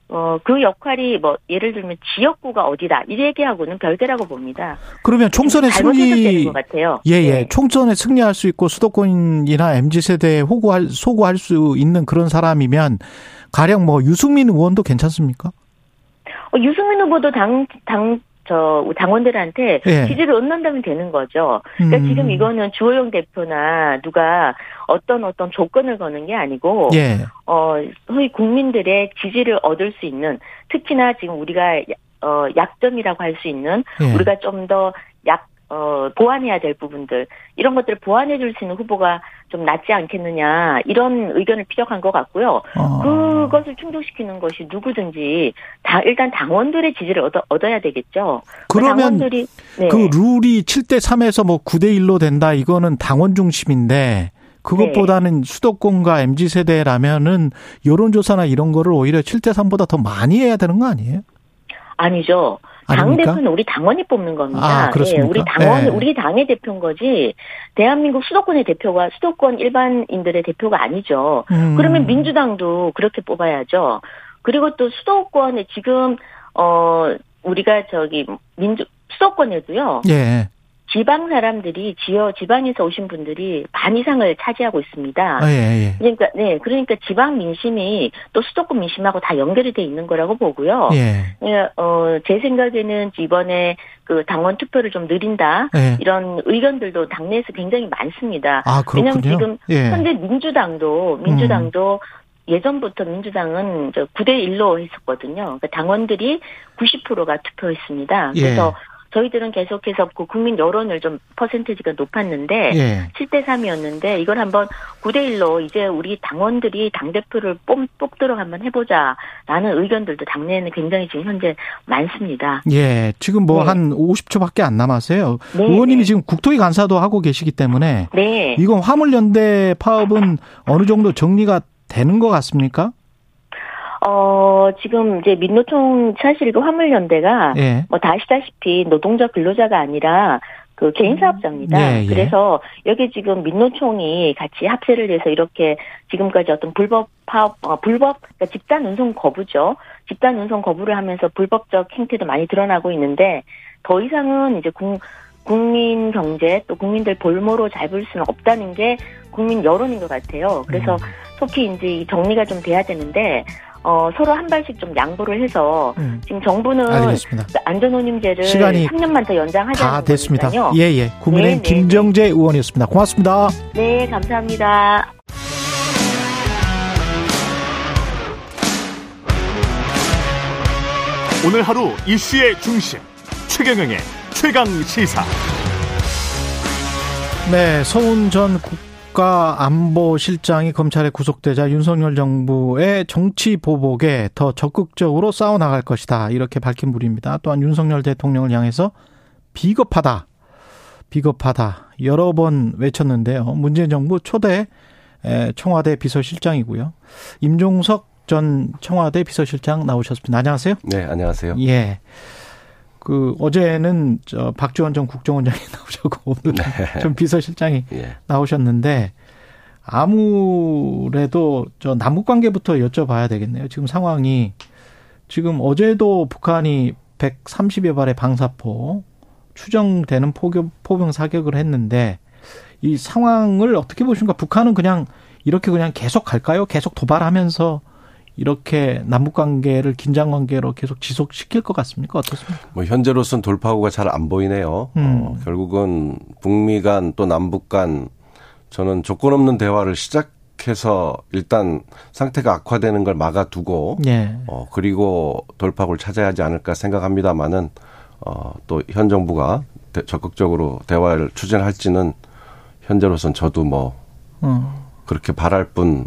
어 그 역할이 뭐 예를 들면 지역구가 어디다 이 얘기하고는 별개라고 봅니다. 그러면 총선에 승리 것 같아요. 예, 예. 네. 총선에 승리할 수 있고 수도권이나 MZ 세대에 호구할 소구할 수 있는 그런 사람이면 가령 뭐 유승민 의원도 괜찮습니까? 어, 유승민 후보도 당, 당, 저, 당원들한테 예. 지지를 얻는다면 되는 거죠. 그러니까 음. 지금 이거는 주호영 대표나 누가 어떤 어떤 조건을 거는 게 아니고, 예. 어, 소위 국민들의 지지를 얻을 수 있는, 특히나 지금 우리가, 어, 약점이라고 할 수 있는, 예. 우리가 좀 더 약, 어, 보완해야 될 부분들, 이런 것들을 보완해 줄 수 있는 후보가 좀 낫지 않겠느냐, 이런 의견을 피력한 것 같고요. 어. 그것을 충족시키는 것이 누구든지 다 일단 당원들의 지지를 얻어, 얻어야 되겠죠. 그러면 당원들이 네. 그 룰이 7대 3에서 뭐 9대 1로 된다 이거는 당원 중심인데 그것보다는 수도권과 MZ 세대라면은 여론조사나 이런 거를 오히려 7대 3보다 더 많이 해야 되는 거 아니에요? 아니죠. 당? 대표는 우리 당원이 뽑는 겁니다. 아? 예, 우리 당원, 예. 우리 당의 대표인 거지. 대한민국 수도권의 대표가 수도권 일반인들의 대표가 아니죠. 음. 그러면 민주당도 그렇게 뽑아야죠. 그리고 또 수도권에 지금 어 우리가 저기 민주 수도권에도요. 예. 지방 사람들이 지역 지방에서 오신 분들이 반 이상을 차지하고 있습니다. 아, 예, 예. 그러니까 네, 그러니까 지방 민심이 또 수도권 민심하고 다 연결이 돼 있는 거라고 보고요. 예. 예, 어, 제 생각에는 이번에 그 당원 투표를 좀 느린다 예. 이런 의견들도 당내에서 굉장히 많습니다. 아, 왜냐하면. 지금 예. 현재 민주당도 민주당도 예전부터 민주당은 저 9대 1로 했었거든요. 그러니까 당원들이 90%가 투표했습니다. 예. 그래서 저희들은 계속해서 그 국민 여론을 좀 퍼센테지가 높았는데 예. 7대 3이었는데 이걸 한번 9대 1로 이제 우리 당원들이 당 대표를 뽑, 뽑도록 한번 해보자라는 의견들도 당내에는 굉장히 지금 현재 많습니다. 예. 지금 뭐 네. 한 50초밖에 안 남았어요. 네, 의원님이 네. 지금 국토위 간사도 하고 계시기 때문에 네. 이건 화물연대 파업은 어느 정도 정리가 되는 것 같습니까? 어, 지금 이제 민노총 사실 그 화물연대가 예. 뭐다 아시다시피 노동자 근로자가 아니라 그 개인 사업자입니다. 예, 예. 그래서 여기 지금 민노총이 같이 합세를 해서 이렇게 지금까지 어떤 불법 파업, 어, 불법 그러니까 집단 운송 거부죠. 집단 운송 거부를 하면서 불법적 행태도 많이 드러나고 있는데 더 이상은 이제 국, 국민 경제 또 국민들 볼모로 잡을 수는 없다는 게 국민 여론인 것 같아요. 그래서 음. 속히 이제 이 정리가 좀 돼야 되는데 어, 서로 한 발씩 좀 양보를 해서 음. 지금 정부는 알겠습니다. 그 안전운임제를 시간이 3년만 더 연장하자는 다 됐습니다. 예, 예. 국민의힘 네, 네, 김정재 의원이었습니다. 고맙습니다. 네, 감사합니다. 오늘 하루 이슈의 중심 최경영의 최강 시사. 네, 서훈 전 국 가안보실장이 검찰에 구속되자 윤석열 정부의 정치 보복에 더 적극적으로 싸워 나갈 것이다. 이렇게 밝힌 물입니다. 또한 윤석열 대통령을 향해서 비겁하다. 비겁하다. 여러 번 외쳤는데요. 문재인 정부 초대 에, 청와대 비서실장이고요. 임종석 전 청와대 비서실장 나오셨습니다. 안녕하세요. 네, 안녕하세요. 예. 그 어제는 저 박지원 전 국정원장이 [LAUGHS] 나오셨고 오늘은 좀 비서실장이 예. 나오셨는데 아무래도 저 남북 관계부터 여쭤봐야 되겠네요. 지금 상황이 지금 어제도 북한이 130여 발의 방사포 추정되는 포격, 포병 사격을 했는데 이 상황을 어떻게 보십니까? 북한은 그냥 이렇게 그냥 계속 갈까요? 계속 도발하면서 이렇게 남북 관계를 긴장 관계로 계속 지속시킬 것 같습니까? 어떻습니까? 뭐 현재로선 돌파구가 잘 안 보이네요. 음. 어, 결국은 북미 간 또 남북 간 저는 조건 없는 대화를 시작해서 일단 상태가 악화되는 걸 막아두고 예. 어 그리고 돌파구를 찾아야 하지 않을까 생각합니다만은 어 또 현 정부가 대- 적극적으로 대화를 추진할지는 현재로선 저도 뭐 어. 그렇게 바랄 뿐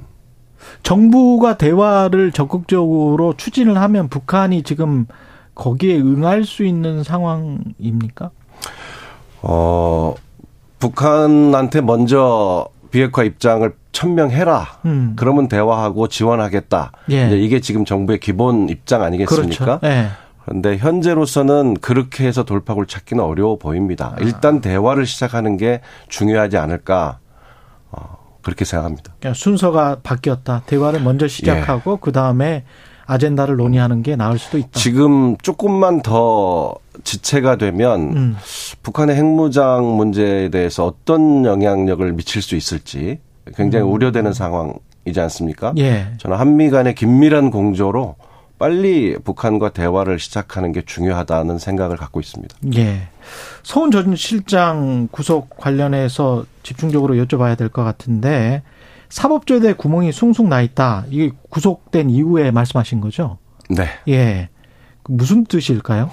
정부가 대화를 적극적으로 추진을 하면 북한이 지금 거기에 응할 수 있는 상황입니까? 어, 북한한테 먼저 비핵화 입장을 천명해라. 음. 그러면 대화하고 지원하겠다. 예. 이제 이게 지금 정부의 기본 입장 아니겠습니까? 그렇죠. 예. 그런데 현재로서는 그렇게 해서 돌파구를 찾기는 어려워 보입니다. 아. 일단 대화를 시작하는 게 중요하지 않을까. 어, 그렇게 생각합니다. 그러니까 순서가 바뀌었다. 대화를 먼저 시작하고 그 다음에 아젠다를 논의하는 게 나을 수도 있다. 지금 조금만 더 지체가 되면 음. 북한의 핵무장 문제에 대해서 어떤 영향력을 미칠 수 있을지 굉장히 우려되는 상황이지 않습니까? 음. 예. 저는 한미 간의 긴밀한 공조로 빨리 북한과 대화를 시작하는 게 중요하다는 생각을 갖고 있습니다. 예. 서훈 전 실장 구속 관련해서 집중적으로 여쭤봐야 될 것 같은데 사법제도에 구멍이 숭숭 나 있다. 이게 구속된 이후에 말씀하신 거죠? 네. 예. 무슨 뜻일까요?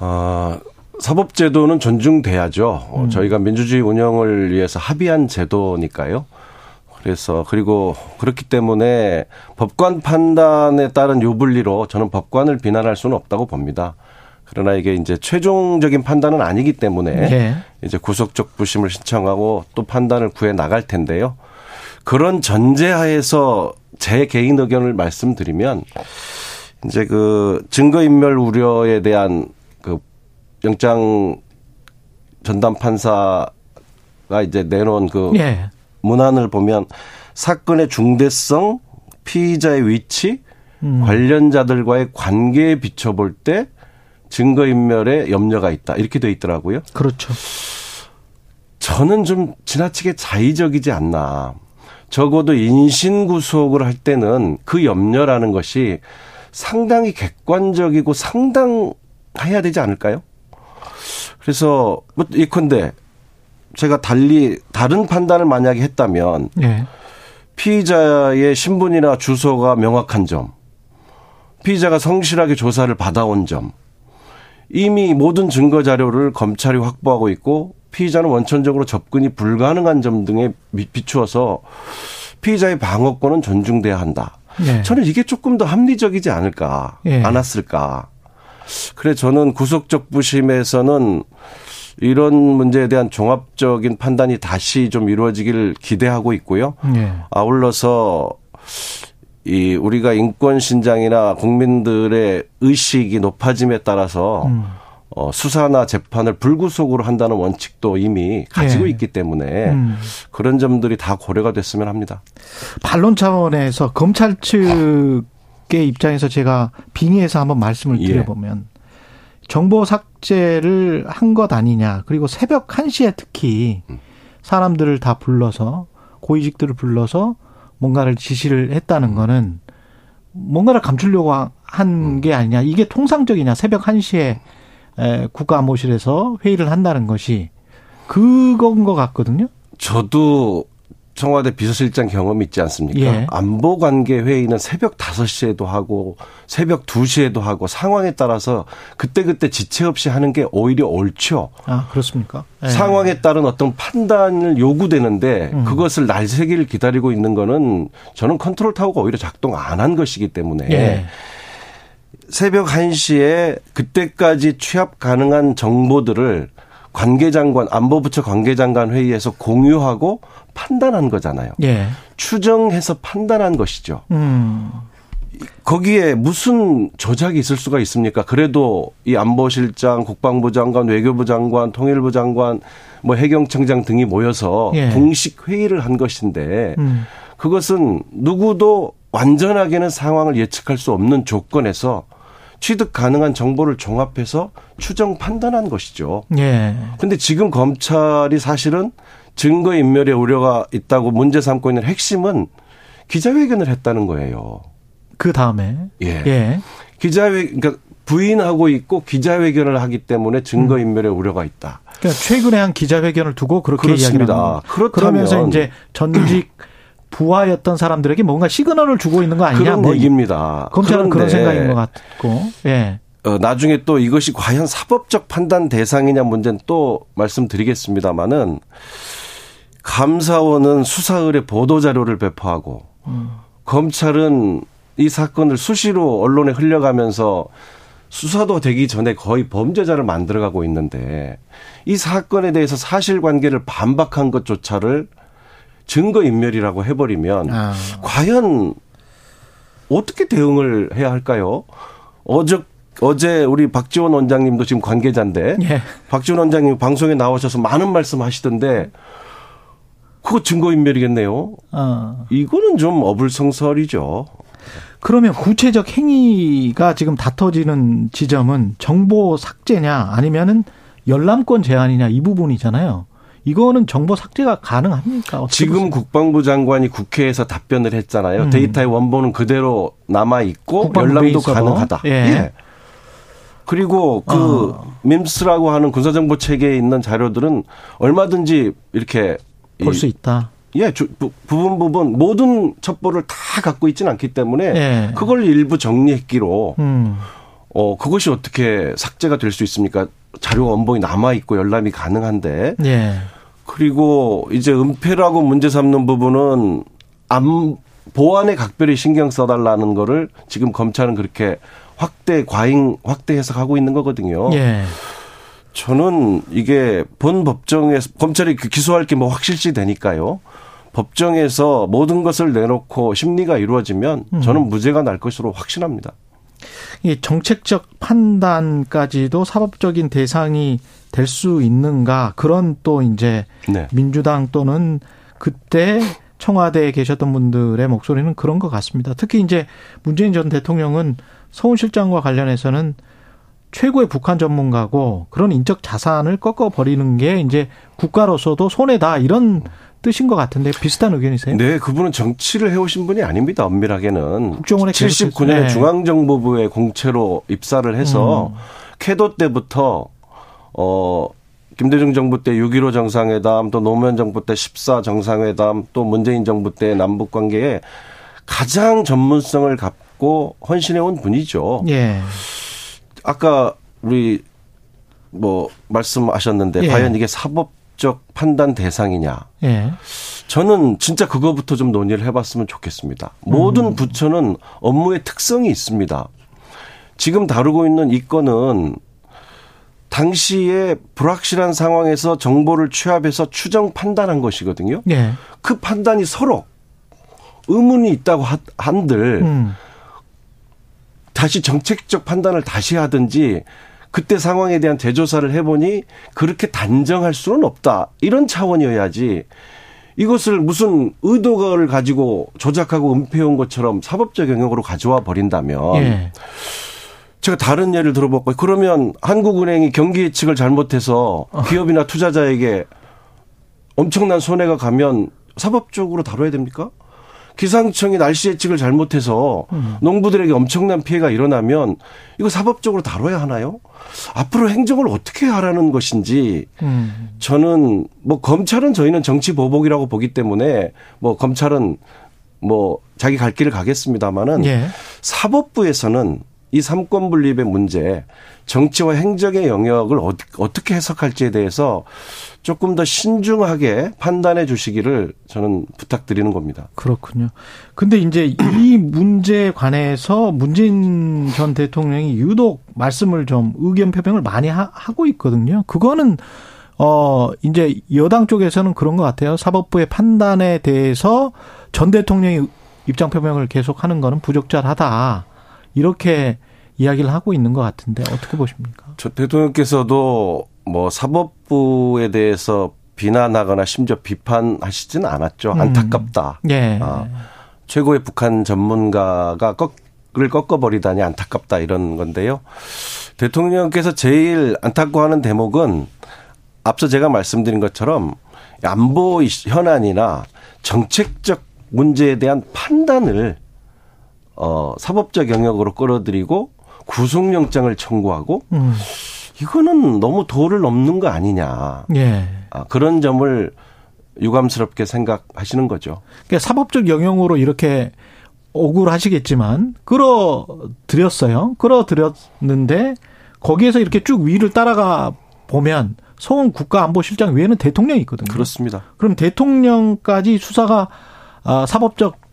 어, 사법제도는 존중돼야죠. 어, 음. 저희가 민주주의 운영을 위해서 합의한 제도니까요. 그래서 그리고 그렇기 때문에 법관 판단에 따른 유불리로 저는 법관을 비난할 수는 없다고 봅니다. 그러나 이게 이제 최종적인 판단은 아니기 때문에 예. 이제 구속적 부심을 신청하고 또 판단을 구해 나갈 텐데요. 그런 전제하에서 제 개인 의견을 말씀드리면 이제 그 증거인멸 우려에 대한 영장 전담 판사가 이제 내놓은 그 예. 문안을 보면 사건의 중대성, 피의자의 위치, 음. 관련자들과의 관계에 비춰볼 때 증거인멸에 염려가 있다. 이렇게 돼 있더라고요. 그렇죠. 저는 좀 지나치게 자의적이지 않나. 적어도 인신구속을 할 때는 그 염려라는 것이 상당히 객관적이고 상당해야 되지 않을까요? 그래서 뭐 예컨대 제가 달리 다른 판단을 만약에 했다면 예. 피의자의 신분이나 주소가 명확한 점, 피의자가 성실하게 조사를 받아온 점, 이미 모든 증거 자료를 검찰이 확보하고 있고 피의자는 원천적으로 접근이 불가능한 점 등에 비- 비추어서 피의자의 방어권은 존중돼야 한다. 예. 저는 이게 조금 더 합리적이지 않을까, 예. 않았을까. 그래 저는 구속적 부심에서는 이런 문제에 대한 종합적인 판단이 다시 좀 이루어지기를 기대하고 있고요. 예. 아울러서 이 우리가 인권 신장이나 국민들의 의식이 높아짐에 따라서 음. 어, 수사나 재판을 불구속으로 한다는 원칙도 이미 가지고 예. 있기 때문에 음. 그런 점들이 다 고려가 됐으면 합니다. 반론 차원에서 검찰 측의 입장에서 제가 빙의해서 한번 말씀을 예. 드려보면 정보 삭제를 한 것 아니냐. 그리고 새벽 1시에 특히 사람들을 다 불러서 고위직들을 불러서 뭔가를 지시를 했다는 거는 뭔가를 감추려고 한 게 아니냐. 이게 통상적이냐. 새벽 1시에 에, 국가안보실에서 회의를 한다는 것이 그건 것 같거든요. 저도 청와대 비서실장 경험이 있지 않습니까? 예. 안보 관계 회의는 새벽 5시에도 하고 새벽 2시에도 하고 상황에 따라서 그때그때 지체 없이 하는 게 오히려 옳죠. 아, 그렇습니까? 예. 상황에 따른 어떤 판단을 요구되는데 음. 그것을 날새기를 기다리고 있는 거는 저는 컨트롤 타워가 오히려 작동 안 한 것이기 때문에 예. 새벽 1시에 그때까지 취합 가능한 정보들을 관계장관 안보부처 관계장관 회의에서 공유하고 판단한 거잖아요. 예. 추정해서 판단한 것이죠. 음. 거기에 무슨 조작이 있을 수가 있습니까? 그래도 이 안보실장, 국방부 장관, 외교부 장관, 통일부 장관, 뭐 해경청장 등이 모여서 예. 공식 회의를 한 것인데 음. 그것은 누구도 완전하게는 상황을 예측할 수 없는 조건에서 취득 가능한 정보를 종합해서 추정 판단한 것이죠. 예. 근데 지금 검찰이 사실은 증거 인멸의 우려가 있다고 문제 삼고 있는 핵심은 기자회견을 했다는 거예요. 그 다음에. 예. 예. 기자회 그러니까 부인하고 있고 기자회견을 하기 때문에 증거 인멸의 우려가 있다. 그러니까 최근에 한 기자회견을 두고 그렇게 그렇습니다. 하는 그렇다면 그러면서 이제 전직 부하였던 사람들에게 뭔가 시그널을 주고 있는 거 아니냐. 그런 뭐 이- 얘기입니다. 검찰은 그런 생각인 것 같고. 예. 어, 나중에 또 이것이 과연 사법적 판단 대상이냐 문제는 또 말씀드리겠습니다마는 감사원은 수사 의뢰 보도 자료를 배포하고 검찰은 이 사건을 수시로 언론에 흘려가면서 수사도 되기 전에 거의 범죄자를 만들어가고 있는데 이 사건에 대해서 사실관계를 반박한 것조차를 증거인멸이라고 해버리면 아. 과연 어떻게 대응을 해야 할까요? 어저 어제 우리 박지원 원장님도 지금 관계자인데 예. 박지원 원장님 방송에 나오셔서 많은 말씀 하시던데 그거 증거인멸이겠네요. 어. 이거는 좀 어불성설이죠. 그러면 구체적 행위가 지금 다퉈지는 지점은 정보 삭제냐 아니면은 열람권 제한이냐 이 부분이잖아요. 이거는 정보 삭제가 가능합니까? 지금 보세요? 국방부 장관이 국회에서 답변을 했잖아요. 음. 데이터의 원본은 그대로 남아 있고 열람도. 가능하다. 예. 그리고 그 어. 밈스라고 하는 군사정보 체계에 있는 자료들은 얼마든지 이렇게 볼 이- 수 있다. 예, 주- 부, 부분 부분 모든 첩보를 다 갖고 있지는 않기 때문에 예. 그걸 일부 정리했기로 음. 어 그것이 어떻게 삭제가 될 수 있습니까? 자료 원본이 남아 있고 열람이 가능한데 예. 그리고 이제 은폐라고 문제 삼는 부분은 암 보안에 각별히 신경 써달라는 거를 지금 검찰은 그렇게 확대 과잉 확대 해석하고 있는 거거든요. 예. 저는 이게 본 법정에서 검찰이 그 기소할 게 뭐 확실시 되니까요. 법정에서 모든 것을 내놓고 심리가 이루어지면 저는 무죄가 날 것으로 확신합니다. 이 정책적 판단까지도 사법적인 대상이 될 수 있는가 그런 또 이제 네. 민주당 또는 그때 청와대에 계셨던 분들의 목소리는 그런 것 같습니다. 특히 이제 문재인 전 대통령은 서훈실장과 관련해서는 최고의 북한 전문가고 그런 인적 자산을 꺾어 버리는 게 이제 국가로서도 손해다 이런 뜻인 것 같은데 비슷한 의견이세요? 네, 그분은 정치를 해오신 분이 아닙니다. 엄밀하게는 국정원에 계속 79년에 네. 중앙정보부의 공채로 입사를 해서 음. 캐도 때부터 어 김대중 정부 때 6.15 정상회담 또 노무현 정부 때 14 정상회담 또 문재인 정부 때 남북 관계에 가장 전문성을 갖고 헌신해 온 분이죠. 예. 아까 우리 뭐 말씀하셨는데 예. 과연 이게 사법적 판단 대상이냐? 예. 저는 진짜 그거부터 좀 논의를 해봤으면 좋겠습니다. 모든 부처는 업무의 특성이 있습니다. 지금 다루고 있는 이 건은 당시에 불확실한 상황에서 정보를 취합해서 추정 판단한 것이거든요. 예. 그 판단이 서로 의문이 있다고 하- 한들 음. 다시 정책적 판단을 다시 하든지 그때 상황에 대한 재조사를 해보니 그렇게 단정할 수는 없다. 이런 차원이어야지 이것을 무슨 의도를 가지고 조작하고 은폐해온 것처럼 사법적 영역으로 가져와 버린다면 예. 제가 다른 예를 들어볼까요? 그러면 한국은행이 경기 예측을 잘못해서 기업이나 투자자에게 엄청난 손해가 가면 사법적으로 다뤄야 됩니까? 기상청이 날씨 예측을 잘못해서 농부들에게 엄청난 피해가 일어나면 이거 사법적으로 다뤄야 하나요? 앞으로 행정을 어떻게 하라는 것인지 음. 저는 뭐 검찰은 저희는 정치 보복이라고 보기 때문에 뭐 검찰은 뭐 자기 갈 길을 가겠습니다마는 예. 사법부에서는 이 삼권 분립의 문제, 정치와 행정의 영역을 어- 어떻게 해석할지에 대해서 조금 더 신중하게 판단해 주시기를 저는 부탁드리는 겁니다. 그렇군요. 근데 이제 이 문제에 관해서 문재인 전 대통령이 유독 말씀을 좀 의견 표명을 많이 하, 고 있거든요. 그거는 어 이제 여당 쪽에서는 그런 것 같아요. 사법부의 판단에 대해서 전 대통령이 입장 표명을 계속 하는 거는 부적절하다. 이렇게 이야기를 하고 있는 것 같은데 어떻게 보십니까? 저 대통령께서도 뭐 사법부에 대해서 비난하거나 심지어 비판하시지는 않았죠. 음. 안타깝다. 예. 아, 최고의 북한 전문가가 꺾을 꺾어버리다니 안타깝다 이런 건데요. 대통령께서 제일 안타까워 하는 대목은 앞서 제가 말씀드린 것처럼 안보 현안이나 정책적 문제에 대한 판단을 어 사법적 영역으로 끌어들이고 구속영장을 청구하고 음. 이거는 너무 도를 넘는 거 아니냐. 예. 아, 그런 점을 유감스럽게 생각하시는 거죠. 그러니까 사법적 영역으로 이렇게 억울하시겠지만 끌어들였어요. 끌어들였는데 거기에서 이렇게 쭉 위를 따라가 보면 서훈 국가안보실장 외에는 대통령이 있거든요. 그렇습니다. 그럼 대통령까지 수사가 아, 사법적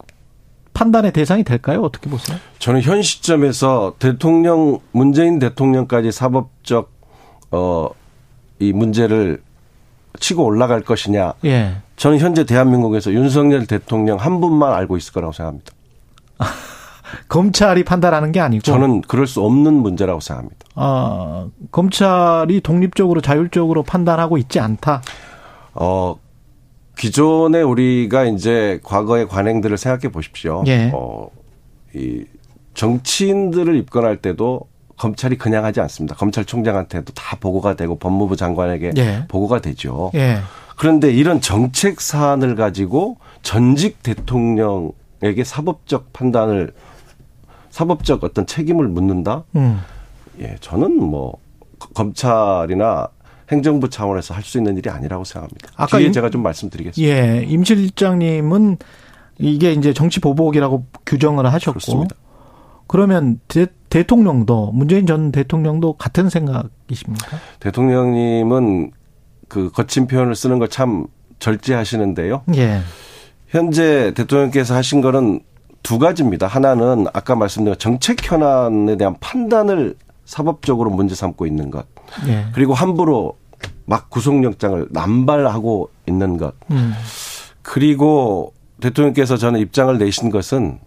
판단의 대상이 될까요? 어떻게 보세요? 저는 현 시점에서 대통령 문재인 대통령까지 사법적 어 이 문제를 치고 올라갈 것이냐. 예. 저는 현재 대한민국에서 윤석열 대통령 한 분만 알고 있을 거라고 생각합니다. [LAUGHS] 검찰이 판단하는 게 아니고 저는 그럴 수 없는 문제라고 생각합니다. 아, 검찰이 독립적으로 자율적으로 판단하고 있지 않다. 어 기존에 우리가 이제 과거의 관행들을 생각해 보십시오. 예. 어, 이 정치인들을 입건할 때도 검찰이 그냥 하지 않습니다. 검찰총장한테도 다 보고가 되고 법무부 장관에게 예. 보고가 되죠. 예. 그런데 이런 정책 사안을 가지고 전직 대통령에게 사법적 판단을 사법적 어떤 책임을 묻는다? 음. 예, 저는 뭐 검찰이나 행정부 차원에서 할 수 있는 일이 아니라고 생각합니다. 아까 임- 제가 좀 말씀드리겠습니다. 예, 임 실장님은 이게 이제 정치 보복이라고 규정을 하셨고 그렇습니다. 그러면 대, 대통령도 문재인 전 대통령도 같은 생각이십니까? 대통령님은 그 거친 표현을 쓰는 걸 참 절제하시는데요. 예. 현재 대통령께서 하신 거는 두 가지입니다. 하나는 아까 말씀드린 정책 현안에 대한 판단을 사법적으로 문제 삼고 있는 것. 예. 그리고 함부로 막 구속영장을 남발하고 있는 것. 음. 그리고 대통령께서 저는 입장을 내신 것은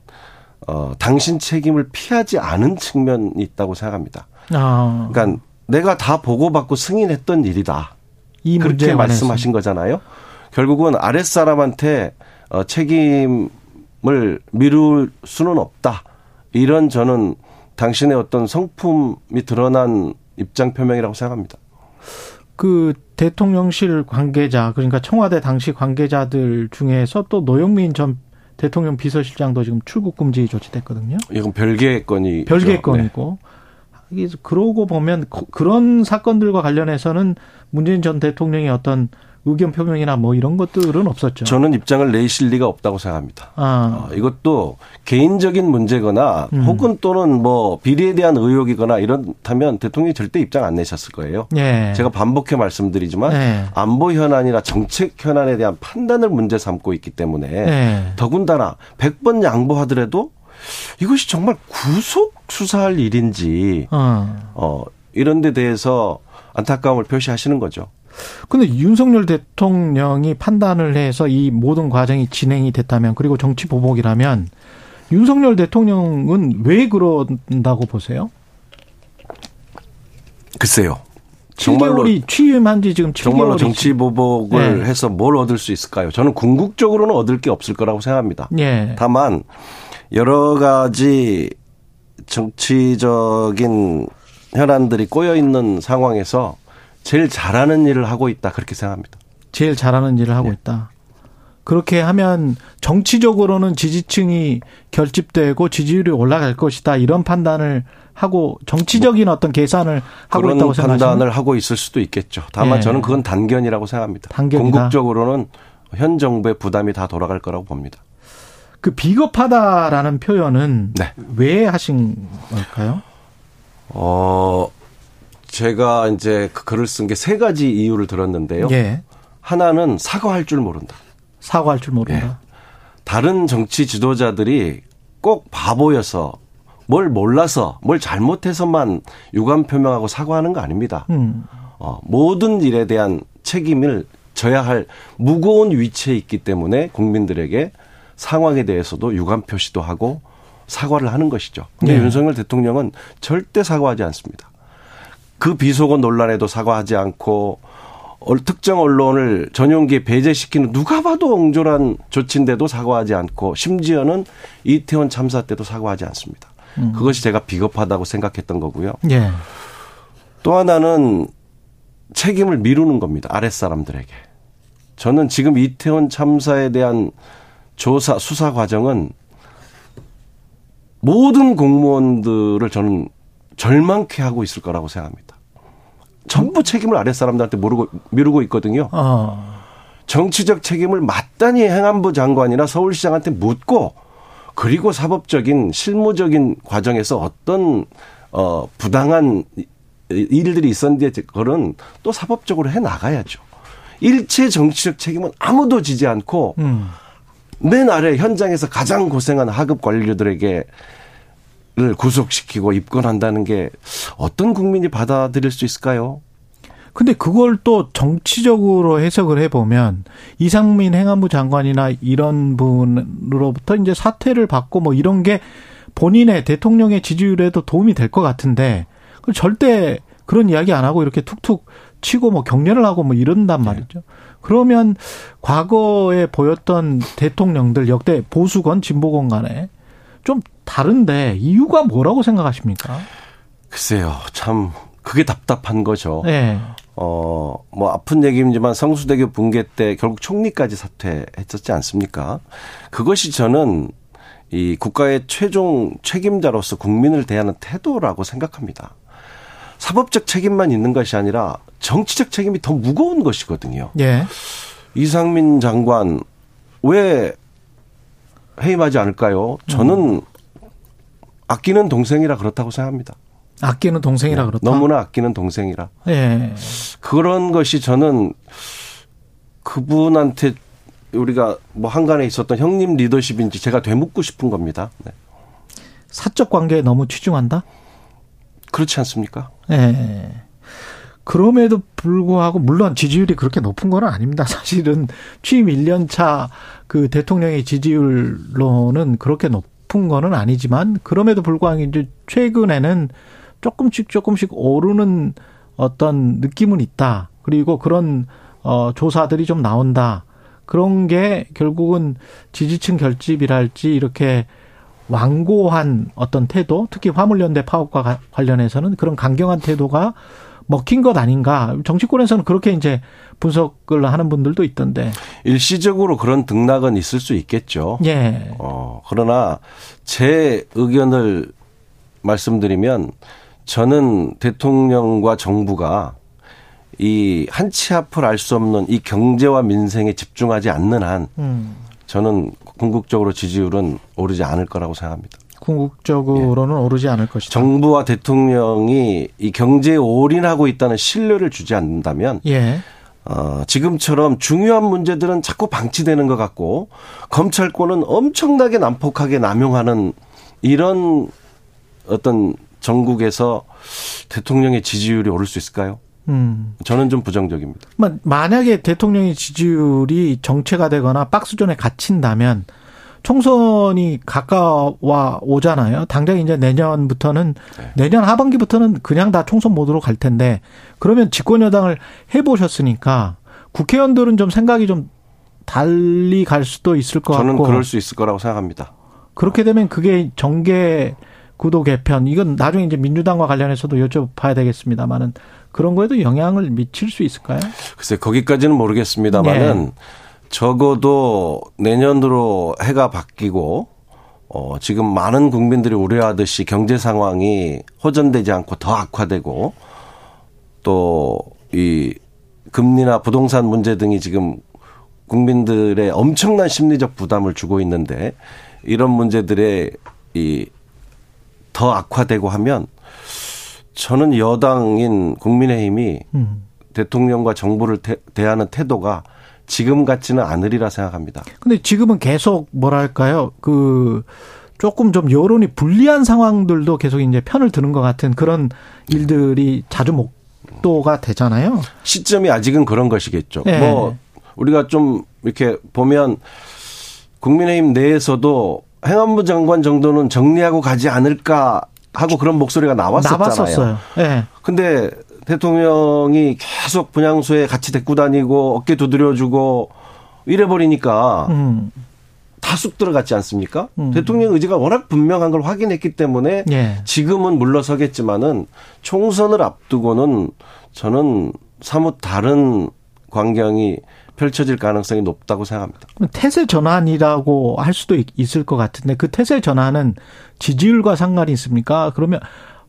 어, 당신 책임을 피하지 않은 측면이 있다고 생각합니다. 아. 그러니까 내가 다 보고받고 승인했던 일이다. 이 그렇게 말씀하신 거잖아요. 결국은 아랫사람한테 어, 책임을 미룰 수는 없다. 이런 저는 당신의 어떤 성품이 드러난 입장 표명이라고 생각합니다. 그 대통령실 관계자 그러니까 청와대 당시 관계자들 중에서 또 노영민 전 대통령 비서실장도 지금 출국 금지 조치됐거든요. 이건 별개의 건이 별개의 건이고. 이게 그러고 보면 그- 그런 사건들과 관련해서는 문재인 전 대통령의 어떤 의견 표명이나 뭐 이런 것들은 없었죠. 저는 입장을 내실 리가 없다고 생각합니다. 아, 어, 이것도 개인적인 문제거나 음. 혹은 또는 뭐 비리에 대한 의혹이거나 이렇다면 대통령이 절대 입장 안 내셨을 거예요. 예. 제가 반복해 말씀드리지만 예. 안보 현안이나 정책 현안에 대한 판단을 문제 삼고 있기 때문에 예. 더군다나 100번 양보하더라도 이것이 정말 구속 수사할 일인지 어. 어 이런 데 대해서 안타까움을 표시하시는 거죠. 근데 윤석열 대통령이 판단을 해서 이 모든 과정이 진행이 됐다면 그리고 정치 보복이라면 윤석열 대통령은 왜 그런다고 보세요? 글쎄요. 정말로 7개월이 취임한 지 지금 7개월이 정말로 정치 보복을 네. 해서 뭘 얻을 수 있을까요? 저는 궁극적으로는 얻을 게 없을 거라고 생각합니다. 예. 다만 여러 가지 정치적인 현안들이 꼬여 있는 상황에서 제일 잘하는 일을 하고 있다 그렇게 생각합니다. 제일 잘하는 일을 네. 하고 있다. 그렇게 하면 정치적으로는 지지층이 결집되고 지지율이 올라갈 것이다 이런 판단을 하고 정치적인 어떤 계산을 하고 있다고 생각하시나요? 판단을 하고 있을 수도 있겠죠. 다만 예. 저는 그건 단견이라고 생각합니다. 단견이다. 궁극적으로는 현 정부의 부담이 다 돌아갈 거라고 봅니다. 그 비겁하다라는 표현은 네. 왜 하신 걸까요? 어 제가 이제 그 글을 쓴 게 세 가지 이유를 들었는데요. 예. 하나는 사과할 줄 모른다. 사과할 줄 모른다. 다른 정치 지도자들이 꼭 바보여서 뭘 몰라서 뭘 잘못해서만 유감 표명하고 사과하는 거 아닙니다. 음. 어, 모든 일에 대한 책임을 져야 할 무거운 위치에 있기 때문에 국민들에게 상황에 대해서도 유감 표시도 하고 사과를 하는 것이죠. 근데 네. 윤석열 대통령은 절대 사과하지 않습니다. 그 비속어 논란에도 사과하지 않고 얼- 특정 언론을 전용기에 배제시키는 누가 봐도 옹졸한 조치인데도 사과하지 않고 심지어는 이태원 참사 때도 사과하지 않습니다. 그것이 제가 비겁하다고 생각했던 거고요. 예. 또 하나는 책임을 미루는 겁니다. 아랫사람들에게. 저는 지금 이태원 참사에 대한 조사, 수사 과정은 모든 공무원들을 저는 절망케 하고 있을 거라고 생각합니다. 전부 책임을 아랫사람들한테 모르고, 미루고 있거든요. 어. 정치적 책임을 마땅히 행안부 장관이나 서울시장한테 묻고 그리고 사법적인 실무적인 과정에서 어떤 어 부당한 일들이 있었는데 그거는 또 사법적으로 해 나가야죠. 일체 정치적 책임은 아무도 지지 않고 음. 맨 아래 현장에서 가장 고생한 하급 관료들에게 를 구속시키고 입건한다는 게 어떤 국민이 받아들일 수 있을까요? 근데 그걸 또 정치적으로 해석을 해보면 이상민 행안부 장관이나 이런 분으로부터 이제 사퇴를 받고 뭐 이런 게 본인의 대통령의 지지율에도 도움이 될 것 같은데 절대 그런 이야기 안 하고 이렇게 툭툭 치고 뭐 격려를 하고 뭐 이런단 말이죠. 그러면 과거에 보였던 대통령들 역대 보수건 진보건 간에 좀 다른데 이유가 뭐라고 생각하십니까? 글쎄요, 참 그게 답답한 거죠. 네. 어, 뭐 아픈 얘기지만 성수대교 붕괴 때 결국 총리까지 사퇴했었지 않습니까? 그것이 저는 이 국가의 최종 책임자로서 국민을 대하는 태도라고 생각합니다. 사법적 책임만 있는 것이 아니라 정치적 책임이 더 무거운 것이거든요. 예. 이상민 장관 왜 해임하지 않을까요? 저는 아끼는 동생이라 그렇다고 생각합니다. 아끼는 동생이라 네, 그렇다. 너무나 아끼는 동생이라. 예. 그런 것이 저는 그분한테 우리가 뭐 한간에 있었던 형님 리더십인지 제가 되묻고 싶은 겁니다. 네. 사적 관계에 너무 치중한다? 그렇지 않습니까? 예. 그럼에도 불구하고 물론 지지율이 그렇게 높은 건 아닙니다. [LAUGHS] 사실은 취임 1년 차 그 대통령의 지지율로는 그렇게 높 높은 거는 아니지만 그럼에도 불구하고 이제 최근에는 조금씩 조금씩 오르는 어떤 느낌은 있다. 그리고 그런 어 조사들이 좀 나온다. 그런 게 결국은 지지층 결집이랄지 이렇게 완고한 어떤 태도, 특히 화물연대 파업과 관련해서는 그런 강경한 태도가 먹힌 것 아닌가. 정치권에서는 그렇게 이제 분석을 하는 분들도 있던데. 일시적으로 그런 등락은 있을 수 있겠죠. 예. 어, 그러나 제 의견을 말씀드리면 저는 대통령과 정부가 이 한치 앞을 알 수 없는 이 경제와 민생에 집중하지 않는 한 음. 저는 궁극적으로 지지율은 오르지 않을 거라고 생각합니다. 궁극적으로는 오르지 않을 것이다. 정부와 대통령이 이 경제에 올인하고 있다는 신뢰를 주지 않는다면 예. 어, 지금처럼 중요한 문제들은 자꾸 방치되는 것 같고 검찰권은 엄청나게 난폭하게 남용하는 이런 어떤 전국에서 대통령의 지지율이 오를 수 있을까요? 음. 저는 좀 부정적입니다. 마- 만약에 대통령의 지지율이 정체가 되거나 박스존에 갇힌다면 총선이 가까워 오잖아요. 당장 이제 내년부터는 내년 하반기부터는 그냥 다 총선 모드로 갈 텐데 그러면 집권 여당을 해 보셨으니까 국회의원들은 좀 생각이 좀 달리 갈 수도 있을 것 저는 같고 그럴 수 있을 거라고 생각합니다. 그렇게 되면 그게 정계 구도 개편 이건 나중에 이제 민주당과 관련해서도 여쭤봐야 되겠습니다만은 그런 거에도 영향을 미칠 수 있을까요? 글쎄 거기까지는 모르겠습니다만은 네. 적어도 내년으로 해가 바뀌고 어 지금 많은 국민들이 우려하듯이 경제 상황이 호전되지 않고 더 악화되고 또 이 금리나 부동산 문제 등이 지금 국민들의 엄청난 심리적 부담을 주고 있는데 이런 문제들에 이 더 악화되고 하면 저는 여당인 국민의힘이 음. 대통령과 정부를 대, 대하는 태도가 지금 같지는 않으리라 생각합니다. 근데 지금은 계속 뭐랄까요? 그 조금 좀 여론이 불리한 상황들도 계속 이제 편을 드는 것 같은 그런 일들이 자주 목도가 되잖아요. 시점이 아직은 그런 것이겠죠. 네. 뭐 우리가 좀 이렇게 보면 국민의힘 내에서도 행안부 장관 정도는 정리하고 가지 않을까 하고 그런 목소리가 나왔었잖아요. 나왔었어요. 예. 근데 대통령이 계속 분향소에 같이 데리고 다니고 어깨 두드려주고 이래버리니까 음. 다쑥 들어갔지 않습니까? 음. 대통령 의지가 워낙 분명한 걸 확인했기 때문에 예. 지금은 물러서겠지만은 총선을 앞두고는 저는 사뭇 다른 광경이 펼쳐질 가능성이 높다고 생각합니다. 태세 전환이라고 할 수도 있- 있을 것 같은데 그 태세 전환은 지지율과 상관이 있습니까? 그러면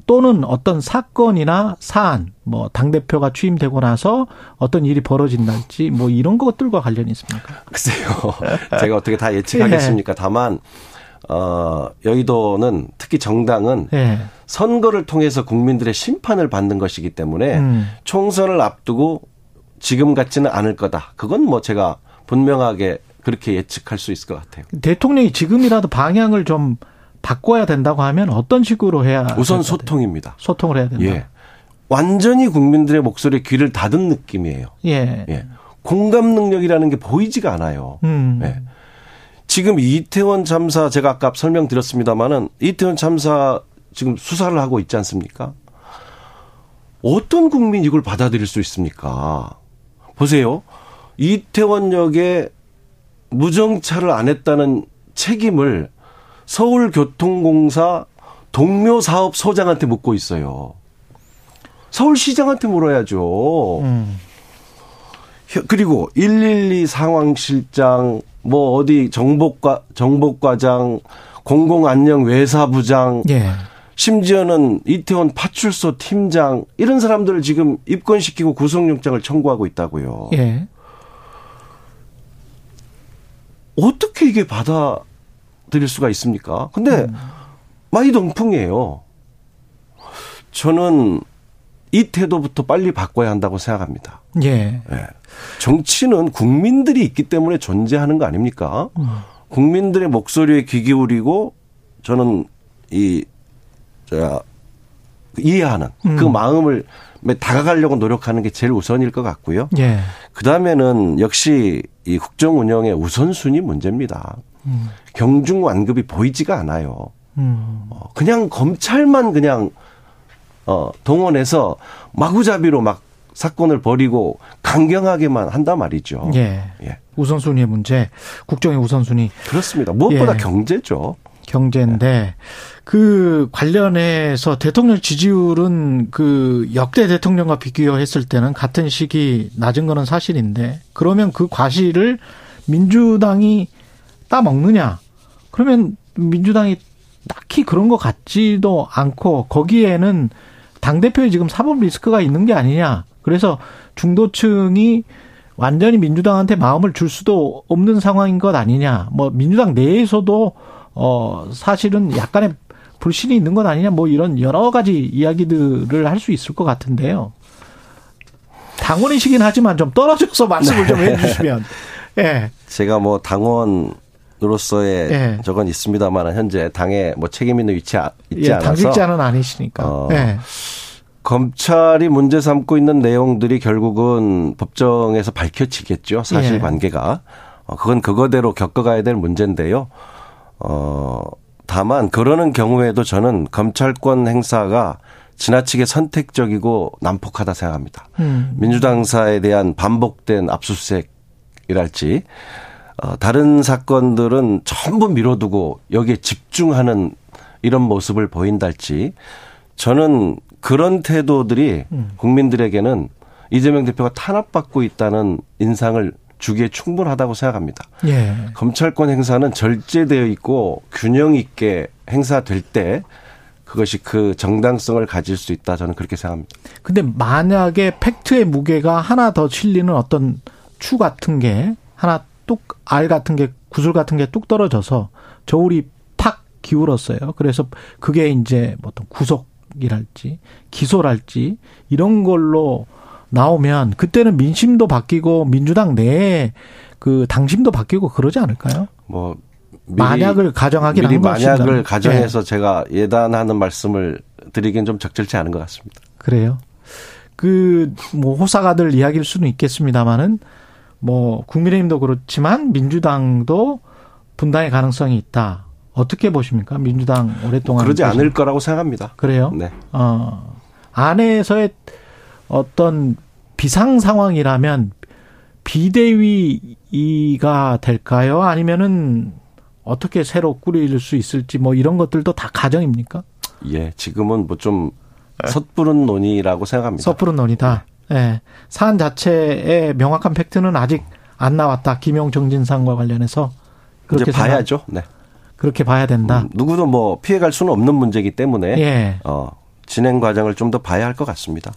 또는 어떤 사건이나 사안, 뭐 당대표가 취임되고 나서 어떤 일이 벌어진달지 뭐 이런 것들과 관련이 있습니까? 글쎄요. [LAUGHS] 제가 어떻게 다 예측하겠습니까? 다만 어 여의도는 특히 정당은 예. 선거를 통해서 국민들의 심판을 받는 것이기 때문에 음. 총선을 앞두고 지금 같지는 않을 거다. 그건 뭐 제가 분명하게 그렇게 예측할 수 있을 것 같아요. 대통령이 지금이라도 방향을 좀 바꿔야 된다고 하면 어떤 식으로 해야 우선? 소통입니다. 소통을 해야 된다. 예. 완전히 국민들의 목소리에 귀를 닫은 느낌이에요. 예. 예. 공감 능력이라는 게 보이지가 않아요. 음. 예. 지금 이태원 참사 제가 아까 설명드렸습니다마는 이태원 참사 지금 수사를 하고 있지 않습니까? 어떤 국민이 이걸 받아들일 수 있습니까? 보세요. 이태원역에 무정차를 안 했다는 책임을 서울교통공사 동묘사업 소장한테 묻고 있어요. 서울시장한테 물어야죠. 음. 그리고 112 상황실장, 뭐 어디 정복과 정복과장, 공공안녕 외사부장, 예. 심지어는 이태원 파출소 팀장 이런 사람들을 지금 입건시키고 구속영장을 청구하고 있다고요. 예. 어떻게 이게 받아 들일 수가 있습니까? 근데 많이 동풍이에요. 저는 이 태도부터 빨리 바꿔야 한다고 생각합니다. 예. 예. 정치는 국민들이 있기 때문에 존재하는 거 아닙니까? 국민들의 목소리에 귀 기울이고 저는 이, 저, 이해하는 그 음. 마음을 다가가려고 노력하는 게 제일 우선일 것 같고요. 예. 그 다음에는 역시 이 국정 운영의 우선순위 문제입니다. 음. 경중 완급이 보이지가 않아요. 음. 어, 그냥 검찰만 그냥 어, 동원해서 마구잡이로 막 사건을 벌이고 강경하게만 한단 말이죠. 예. 예. 우선순위의 문제, 국정의 우선순위 그렇습니다. 무엇보다 예. 경제죠. 경제인데 그 관련해서 대통령 지지율은 그 역대 대통령과 비교했을 때는 같은 시기 낮은 거는 사실인데 그러면 그 과실을 민주당이 따먹느냐? 그러면 민주당이 딱히 그런 것 같지도 않고 거기에는 당 대표에 지금 사법 리스크가 있는 게 아니냐? 그래서 중도층이 완전히 민주당한테 마음을 줄 수도 없는 상황인 것 아니냐? 뭐 민주당 내에서도 어 사실은 약간의 불신이 있는 것 아니냐? 뭐 이런 여러 가지 이야기들을 할 수 있을 것 같은데요. 당원이시긴 하지만 좀 떨어져서 [LAUGHS] 말씀을 좀 해주시면. 예. 제가 뭐 당원 으로서의 예. 저건 있습니다만 현재 당에 뭐 책임 있는 위치에 아- 있지 예, 않아서 당직자는 아니시니까. 어, 예. 검찰이 문제 삼고 있는 내용들이 결국은 법정에서 밝혀지겠죠. 사실관계가. 어, 그건 그거대로 겪어가야 될 문제인데요. 어, 다만 그러는 경우에도 저는 검찰권 행사가 지나치게 선택적이고 난폭하다 생각합니다. 음. 민주당사에 대한 반복된 압수수색이랄지 어, 다른 사건들은 전부 미뤄두고 여기에 집중하는 이런 모습을 보인달지 저는 그런 태도들이 국민들에게는 이재명 대표가 탄압받고 있다는 인상을 주기에 충분하다고 생각합니다. 예. 검찰권 행사는 절제되어 있고 균형 있게 행사될 때 그것이 그 정당성을 가질 수 있다 저는 그렇게 생각합니다. 근데 만약에 팩트의 무게가 하나 더 실리는 어떤 추 같은 게 하나 뚝 알 같은 게 구슬 같은 게 뚝 떨어져서 저울이 팍 기울었어요. 그래서 그게 이제 뭐 어떤 구속이랄지 기소랄지 이런 걸로 나오면 그때는 민심도 바뀌고 민주당 내에 그 당심도 바뀌고 그러지 않을까요? 뭐 미리, 만약을 가정하긴 미리 것입니다. 만약을 가정해서 제가 예단하는 말씀을 드리긴 좀 적절치 않은 것 같습니다. 그래요. 그 뭐 호사가들 이야기일 수는 있겠습니다만은 뭐 국민의힘도 그렇지만 민주당도 분당의 가능성이 있다. 어떻게 보십니까? 민주당 오랫동안 그러지 계신- 않을 거라고 생각합니다. 그래요. 네. 어 안에서의 어떤 비상 상황이라면 비대위가 될까요? 아니면은 어떻게 새로 꾸릴 수 있을지 뭐 이런 것들도 다 가정입니까? 예, 지금은 뭐 좀 섣부른 논의라고 생각합니다. 섣부른 논의다. 예. 사안 자체의 명확한 팩트는 아직 안 나왔다. 김용 정진상과 관련해서 그렇게 봐야죠. 네. 그렇게 봐야 된다. 음, 누구도 뭐 피해갈 수는 없는 문제이기 때문에 예. 어, 진행 과정을 좀 더 봐야 할 것 같습니다.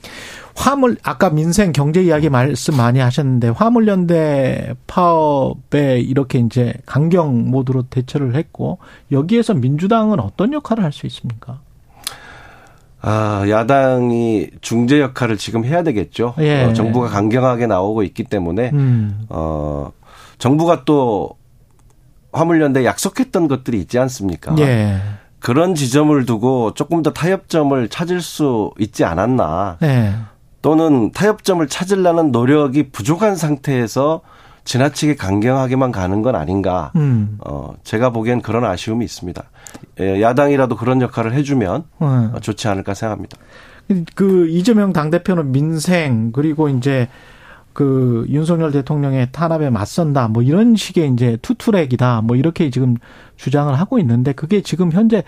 화물 아까 민생 경제 이야기 말씀 많이 하셨는데 화물연대 파업에 이렇게 이제 강경 모드로 대처를 했고 여기에서 민주당은 어떤 역할을 할 수 있습니까? 아, 야당이 중재 역할을 지금 해야 되겠죠. 예. 어, 정부가 강경하게 나오고 있기 때문에 음. 어, 정부가 또 화물연대 약속했던 것들이 있지 않습니까? 예. 그런 지점을 두고 조금 더 타협점을 찾을 수 있지 않았나. 예. 또는 타협점을 찾으려는 노력이 부족한 상태에서 지나치게 강경하게만 가는 건 아닌가. 음. 어, 제가 보기엔 그런 아쉬움이 있습니다. 예, 야당이라도 그런 역할을 해주면 어. 어, 좋지 않을까 생각합니다. 그 이재명 당 대표는 민생 그리고 이제 그 윤석열 대통령의 탄압에 맞선다 뭐 이런 식의 이제 투트랙이다 뭐 이렇게 지금 주장을 하고 있는데 그게 지금 현재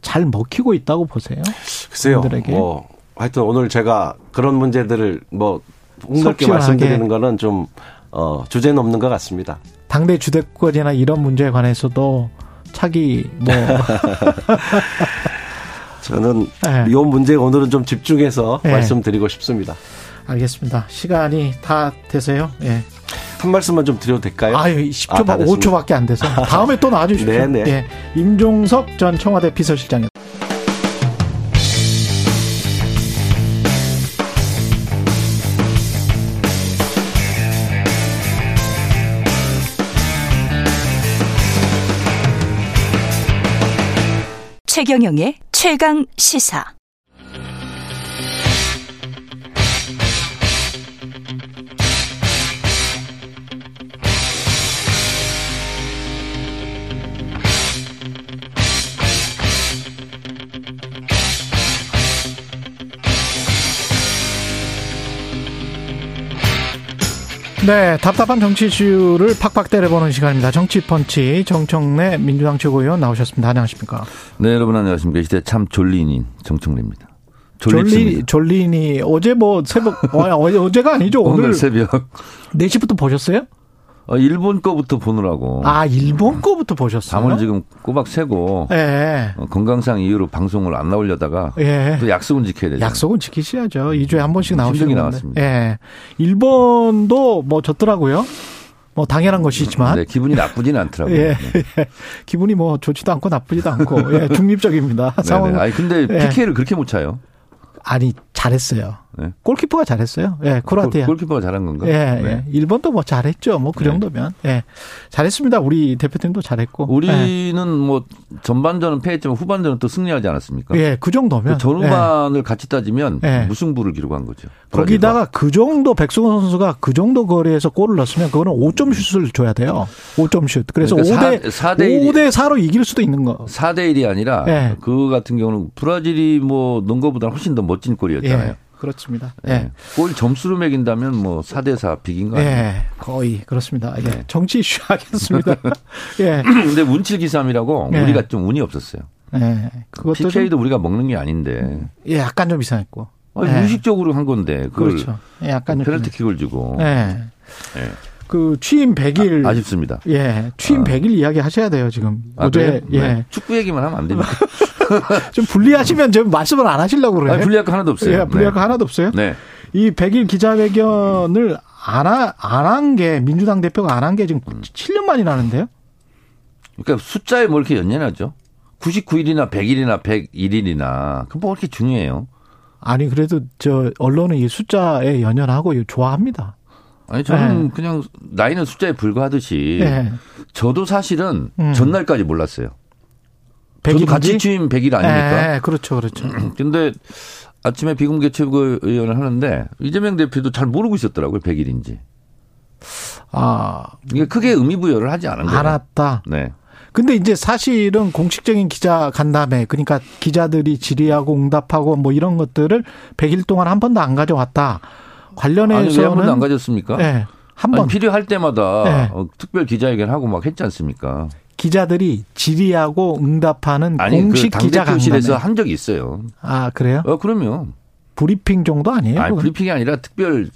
잘 먹히고 있다고 보세요. 글쎄요. 국민들에게. 뭐 하여튼 오늘 제가 그런 문제들을 뭐 폭넓게. 말씀드리는 거는 좀 어, 주제는 없는 것 같습니다. 당대 주대권이나 이런 문제에 관해서도 차기 뭐 [LAUGHS] 저는 네. 이 문제에 오늘은 좀 집중해서 네. 말씀드리고 싶습니다. 알겠습니다. 시간이 다 돼서요. 예. 한 말씀만 좀 드려도 될까요? 아유, 아, 10초, 다 됐습니다. 5초밖에 안 돼서 다음에 또 나와 주십시오. 네네. [LAUGHS] 예. 임종석 전 청와대 비서실장이었습니다. 최경영의 최강 시사. 네, 답답한 정치 이슈를 팍팍 때려보는 시간입니다. 정치펀치 정청래 민주당 최고위원 나오셨습니다. 안녕하십니까? 네, 여러분 안녕하십니까. 이 시대 참 졸린인 정청래입니다. 졸리, 졸립습니다. 졸리니 어제 뭐 새벽 어, 어, 어제가 아니죠. [LAUGHS] 오늘, 오늘 새벽 4시부터 보셨어요? 어, 일본 거부터 보느라고 아, 일본 거부터 보셨어요? 잠을 지금 꼬박 새고 예. 어, 건강상 이유로 방송을 안 나오려다가 예. 또 약속은 지켜야 되죠. 약속은 지키셔야죠. 2주에 한 번씩 힘들게 나오시는. 나왔습니다. 예. 일본도 뭐 졌더라고요. 뭐 당연한 것이지만 네, 기분이 나쁘지는 않더라고요. 예. 네. [LAUGHS] 기분이 뭐 좋지도 않고 나쁘지도 않고 예, 중립적입니다. 네, 상황 네. 아니 근데 예. PK를 그렇게 못 차요. 아니 잘했어요. 네. 골키퍼가 잘했어요. 예, 크로아티아. 골, 골키퍼가 잘한 건가? 예, 네. 예. 일본도 뭐 잘했죠. 뭐그 네. 정도면. 예. 잘했습니다. 우리 대표팀도 잘했고. 예. 우리는 뭐 전반전은 패했지만 후반전은 또 승리하지 않았습니까? 예, 그 정도면. 그 전후반을 같이 따지면 예. 무승부를 기록한 거죠. 거기다가 그 정도 백승호 선수가 그 정도 거리에서 골을 넣었으면 그거는 5점 슛을 줘야 돼요. 5점 슛. 그래서 그러니까 5대 사- 4대 1이 5대 4로 이길 수도 있는 거. 4대 1이 아니라 예. 그 같은 경우는 브라질이 뭐 넣은 것보다 훨씬 더 멋진 골이었잖아요. 예. 그렇습니다. 예. 예. 골 점수로 매긴다면 뭐 4대 4 비긴 거 아니에요? 예. 거의 그렇습니다. 예. 네. 정치 이슈 하겠습니다. [LAUGHS] 예. 근데 운칠 기삼이라고 예. 우리가 좀 운이 없었어요. 예. 그것도 좀, PK도 우리가 먹는 게 아닌데 예, 약간 좀 이상했고. 아니, 예. 무의식적으로 한 건데 그렇죠. 예, 약간 좀 페널티킥을 주고 예. 예. 그 취임 100일 아, 쉽습니다 예, 취임 아. 100일 이야기 하셔야 돼요, 지금. 아, 어제? 예. 네. 축구 얘기만 하면 안 됩니까? [LAUGHS] [LAUGHS] 좀 불리하시면 좀 말씀을 안 하시려고 그래요. 아니, 불리할 거 하나도 없어요. 예, 불리할 네. 거 하나도 없어요. 네. 이 100일 기자회견을 안, 하, 안한 게, 민주당 대표가 안 한 게 지금 음. 7년 만이라는데요? 그러니까 숫자에 뭐 이렇게 연연하죠? 99일이나 100일이나 101일이나 그뭐 그렇게 중요해요. 아니, 그래도 저, 언론은 이 숫자에 연연하고 좋아합니다. 아니 저는 네. 그냥 나이는 숫자에 불과하듯이 예. 저도 사실은 음. 전날까지 몰랐어요. 100일인지? 저도 같이 취임 100일 아닙니까? 예, 그렇죠, 그렇죠. [CLEARS THROAT] 근데 아침에 비공개 최고위원을 하는데 이재명 대표도 잘 모르고 있었더라고요. 100일인지. 아, 이게 크게 의미 부여를 하지 않은 거예요. 알았다. 네. 근데 이제 사실은 공식적인 기자 간담회, 그러니까 기자들이 질의하고 응답하고 뭐 이런 것들을 100일 동안 한 번도 안 가져왔다. 아니 왜한 관련해서는 번도 안 가졌습니까? 예, 한 아니, 번 필요할 때마다 네. 어, 특별 기자회견 하고 막 했지 않습니까? 기자들이 질의하고 응답하는 아니 공식 그 기자. 당대표실에서 한 적이 있어요. 아 그래요? 어 그러면 브리핑 정도 아니에요? 아니? 브리핑이 아니라 특별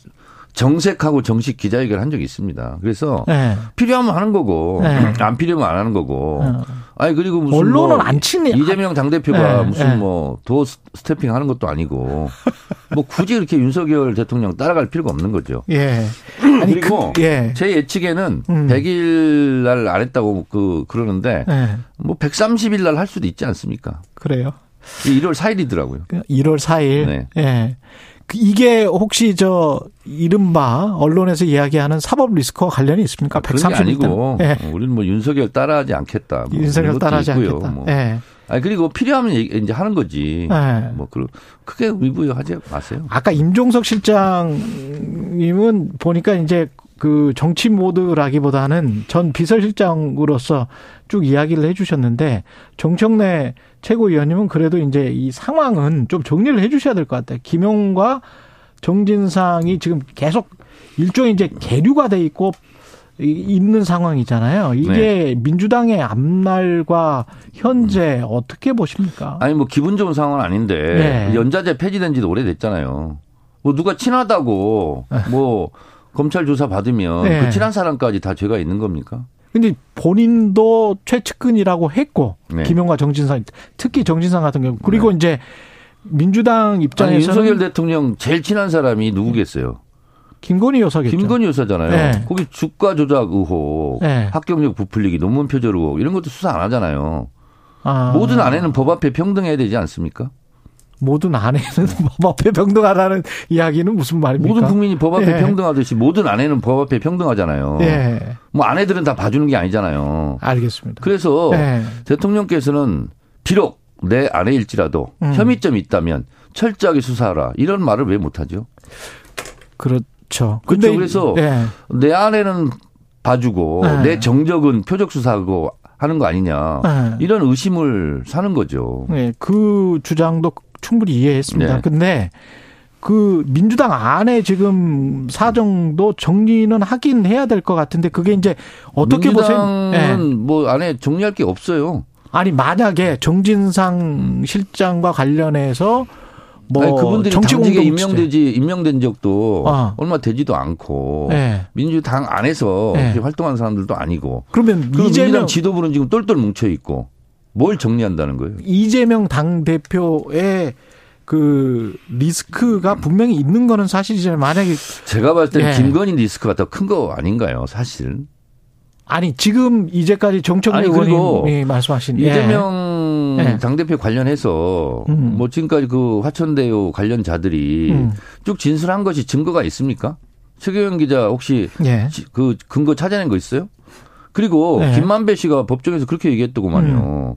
정색하고 정식 기자회견 한 적이 있습니다. 그래서 예. 필요하면 하는 거고 네. 안 필요하면 안 하는 거고. 어. 아니 그리고 무슨 언론은 뭐 안 치네. 이재명 당 대표가 네, 무슨 네. 뭐 도어 스태핑 하는 것도 아니고 뭐 굳이 이렇게 윤석열 대통령 따라갈 필요가 없는 거죠. 예. 아니 그리고 그, 예. 제 예측에는 음. 100일 날 안 했다고 그 그러는데 예. 뭐 130일 날 할 수도 있지 않습니까? 그래요. 1월 4일이더라고요. 1월 4일. 네. 예. 그 이게 혹시 저 이른바 언론에서 이야기하는 사법 리스크와 관련이 있습니까? 그런 게 130일 아니고 예. 어, 우리는 뭐 윤석열 따라하지 않겠다. 뭐 윤석열 따라하지 있고요. 않겠다. 뭐. 예. 아니 그리고 필요하면 이제 하는 거지. 예. 뭐 그런 크게 의부여하지 마세요. 아까 임종석 실장님은 보니까 이제 그 정치 모드라기보다는 전 비서실장으로서 쭉 이야기를 해주셨는데 정청래 최고위원님은 그래도 이제 이 상황은 좀 정리를 해주셔야 될 것 같아요. 김용과 정진상이 지금 계속 일종의 이제 계류가 돼 있고 이- 있는 상황이잖아요. 이게 네. 민주당의 앞날과 현재 어떻게 보십니까? 아니 뭐 기분 좋은 상황은 아닌데 네. 연자제 폐지된 지도 오래됐잖아요. 뭐 누가 친하다고 [LAUGHS] 뭐 검찰 조사 받으면 네. 그 친한 사람까지 다 죄가 있는 겁니까? 근데 본인도 최측근이라고 했고 네. 김용과 정진상 특히 정진상 같은 경우 그리고 이제 민주당 아니 입장에서는 윤석열 대통령 제일 친한 사람이 누구겠어요? 김건희 여사겠죠. 김건희 여사잖아요. 네. 거기 주가 조작 의혹, 네. 합격력 부풀리기, 논문 표절 의혹 이런 것도 수사 안 하잖아요. 아, 모든 아내는 법 앞에 평등해야 되지 않습니까? 모든 아내는 [LAUGHS] 법 앞에 병등하다는 이야기는 무슨 말입니까? 모든 국민이 법 앞에 예. 평등하듯이 모든 아내는 법 앞에 평등하잖아요. 예, 뭐 아내들은 다 봐주는 게 아니잖아요. 알겠습니다. 그래서 예. 대통령께서는 비록 내 아내일지라도 음. 혐의점이 있다면 철저하게 수사하라 이런 말을 왜 못하죠? 그렇죠. 그렇죠. 그래서 예. 내 아내는 봐주고 네. 내 정적은 표적 수사하고 하는 거 아니냐 예. 이런 의심을 사는 거죠. 네, 그 주장도 충분히 이해했습니다. 네. 근데 그 민주당 안에 지금 사정도 정리는 하긴 해야 될 것 같은데 그게 이제 어떻게 보세요? 민주당은 예. 뭐 안에 정리할 게 없어요. 아니 만약에 정진상 실장과 관련해서 뭐 아니, 그분들이 정치 당직에 공동체 임명되지 임명된 적도 아. 얼마 되지도 않고 예. 민주당 안에서 네. 활동하는 사람들도 아니고 그러면 이재명 민주당 지도부는 지금 똘똘 뭉쳐 있고 뭘 정리한다는 거예요? 이재명 당 대표의 그 리스크가 분명히 있는 거는 사실이지만 만약에 제가 봤을 때는 예. 김건희 리스크가 더 큰 거 아닌가요, 사실? 아니 지금 이제까지 정청래 그리고 의원님이 말씀하신 예. 이재명 예. 당대표 관련해서 음. 뭐 지금까지 그 화천대유 관련자들이 음. 쭉 진술한 것이 증거가 있습니까? 최경영 기자 혹시 예. 지- 그 근거 찾아낸 거 있어요? 그리고 네. 음. 김만배 씨가 법정에서 그렇게 얘기했더구만요.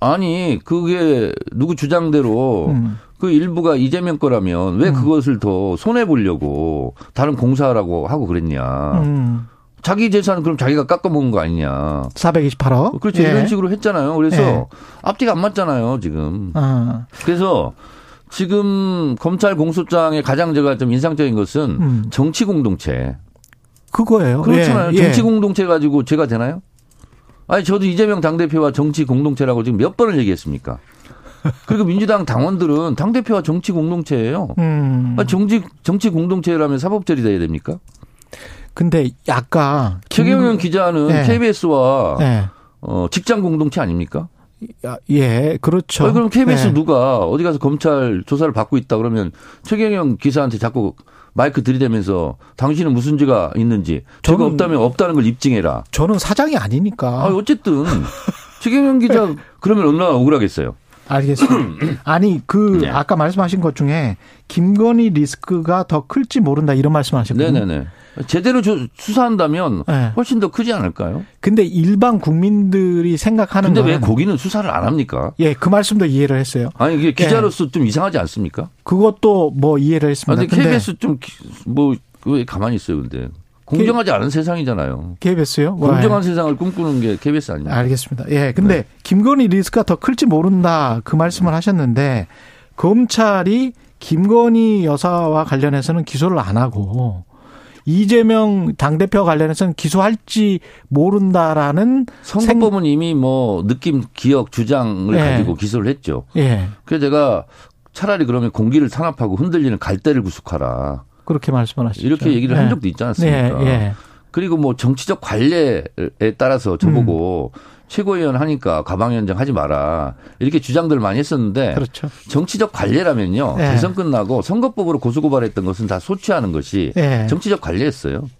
아니 그게 누구 주장대로 음. 그 일부가 이재명 거라면 왜 그것을 더 손해 보려고 다른 공사라고 하고 그랬냐? 음. 자기 재산은 그럼 자기가 깎아먹은 거 아니냐? 428억. 그렇죠 예. 이런 식으로 했잖아요. 그래서 예. 앞뒤가 안 맞잖아요 지금. 어. 그래서 지금 검찰 공소장의 가장 제가 좀 인상적인 것은 음. 정치 공동체. 그거예요. 그렇잖아요. 예. 예. 정치 공동체 가지고 제가 되나요? 아니 저도 이재명 당대표와 정치 공동체라고 지금 몇 번을 얘기했습니까? 그리고 민주당 당원들은 당 대표와 정치 공동체예요. 음. 아니, 정치, 정치 공동체라면 사법절이 돼야 됩니까? 근데 아까 최경영 기자는 네. KBS와 예. 어, 직장 공동체 아닙니까? 야, 예, 그렇죠. 아니, 그럼 KBS 예. 누가 어디 가서 검찰 조사를 받고 있다 그러면 최경영 기사한테 자꾸 마이크 들이대면서 당신은 무슨 죄가 있는지 죄가 없다면 없다는 걸 입증해라. 저는 사장이 아니니까. 아, 어쨌든 [LAUGHS] 최경영 기자 그러면 얼마나 억울하겠어요. 알겠습니다. [CLEARS THROAT] 아니 그 네. 아까 말씀하신 것 중에 김건희 리스크가 더 클지 모른다 이런 말씀하셨거든요. 네네네. 제대로 조- 수사한다면 네. 훨씬 더 크지 않을까요? 근데 일반 국민들이 생각하는 근데 왜 고기는 수사를 안 합니까? 예, 그 말씀도 이해를 했어요. 아니 이게 기자로서 좀 이상하지 않습니까? 그것도 뭐 이해를 아, 했습니다. 근데 근데 KBS 좀뭐 왜 가만히 있어요, 근데 공정하지 않은 세상이잖아요. KBS요? 공정한 세상을 꿈꾸는 게 KBS 아닙니까? 알겠습니다. 예, 근데 네. 김건희 리스크가 더 클지 모른다 그 말씀을 하셨는데 검찰이 김건희 여사와 관련해서는 기소를 안 하고 이재명 당대표 관련해서는 기소할지 모른다라는 선거법은 이미 뭐 느낌, 기억, 주장을 네. 가지고 기소를 했죠. 예, 그래서 제가 차라리 그러면 공기를 탄압하고 흔들리는 갈대를 구속하라. 그렇게 말씀을 하시죠. 이렇게 얘기를 예. 한 적도 있지 않습니까? 예, 예. 그리고 뭐 정치적 관례에 따라서 저보고 음. 최고위원 하니까 가방위원장 하지 마라. 이렇게 주장들을 많이 했었는데 그렇죠. 정치적 관례라면요. 예. 대선 끝나고 선거법으로 고소고발했던 것은 다 소취하는 것이 예. 정치적 관례였어요.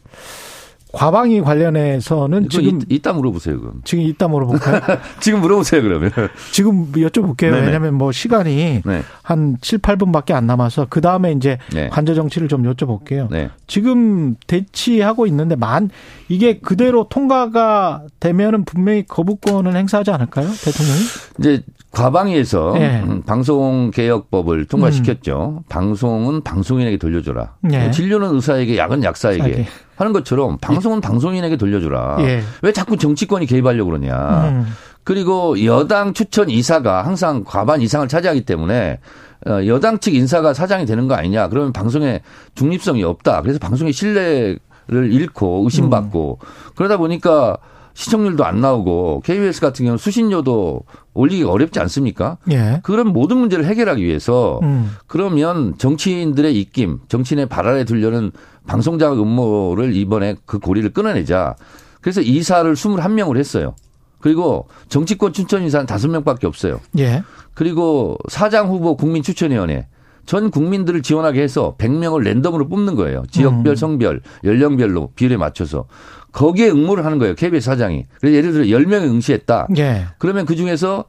과방위 관련해서는 지금 지금 이따 물어보세요, 그럼. 지금 이따 물어볼까요? [LAUGHS] 지금 물어보세요, 그러면. 지금 여쭤볼게요. 네네. 왜냐하면 뭐 시간이 네. 한 7, 8분밖에 안 남아서 그 다음에 이제 네. 관저 정치를 좀 여쭤볼게요. 네. 지금 대치하고 있는데 만 이게 그대로 통과가 되면은 분명히 거부권을 행사하지 않을까요, 대통령이? 이제 과방위에서 예. 음, 방송개혁법을 통과시켰죠. 방송은 방송인에게 돌려줘라. 예. 진료는 의사에게, 약은 약사에게 약사에게. 하는 것처럼 방송은 방송인에게 돌려줘라. 예. 왜 자꾸 정치권이 개입하려고 그러냐. 음. 그리고 여당 추천 이사가 항상 과반 이상을 차지하기 때문에 어, 여당 측 인사가 사장이 되는 거 아니냐. 그러면 방송에 중립성이 없다. 그래서 방송의 신뢰를 잃고 의심받고 그러다 보니까 시청률도 안 나오고 KBS 같은 경우는 수신료도 올리기가 어렵지 않습니까? 예. 그런 모든 문제를 해결하기 위해서 음. 그러면 정치인들의 입김, 정치인의 발알에 들려는 방송자극 음모를 이번에 그 고리를 끊어내자. 그래서 이사를 21명을 했어요. 그리고 정치권 추천 인사는 5명밖에 없어요. 예. 그리고 사장 후보 국민 추천위원회 전 국민들을 지원하게 해서 100명을 랜덤으로 뽑는 거예요. 지역별, 음. 성별, 연령별로 비율에 맞춰서 거기에 응모를 하는 거예요. KBS 사장이. 그래서 예를 들어 10명이 응시했다. 예. 그러면 그 중에서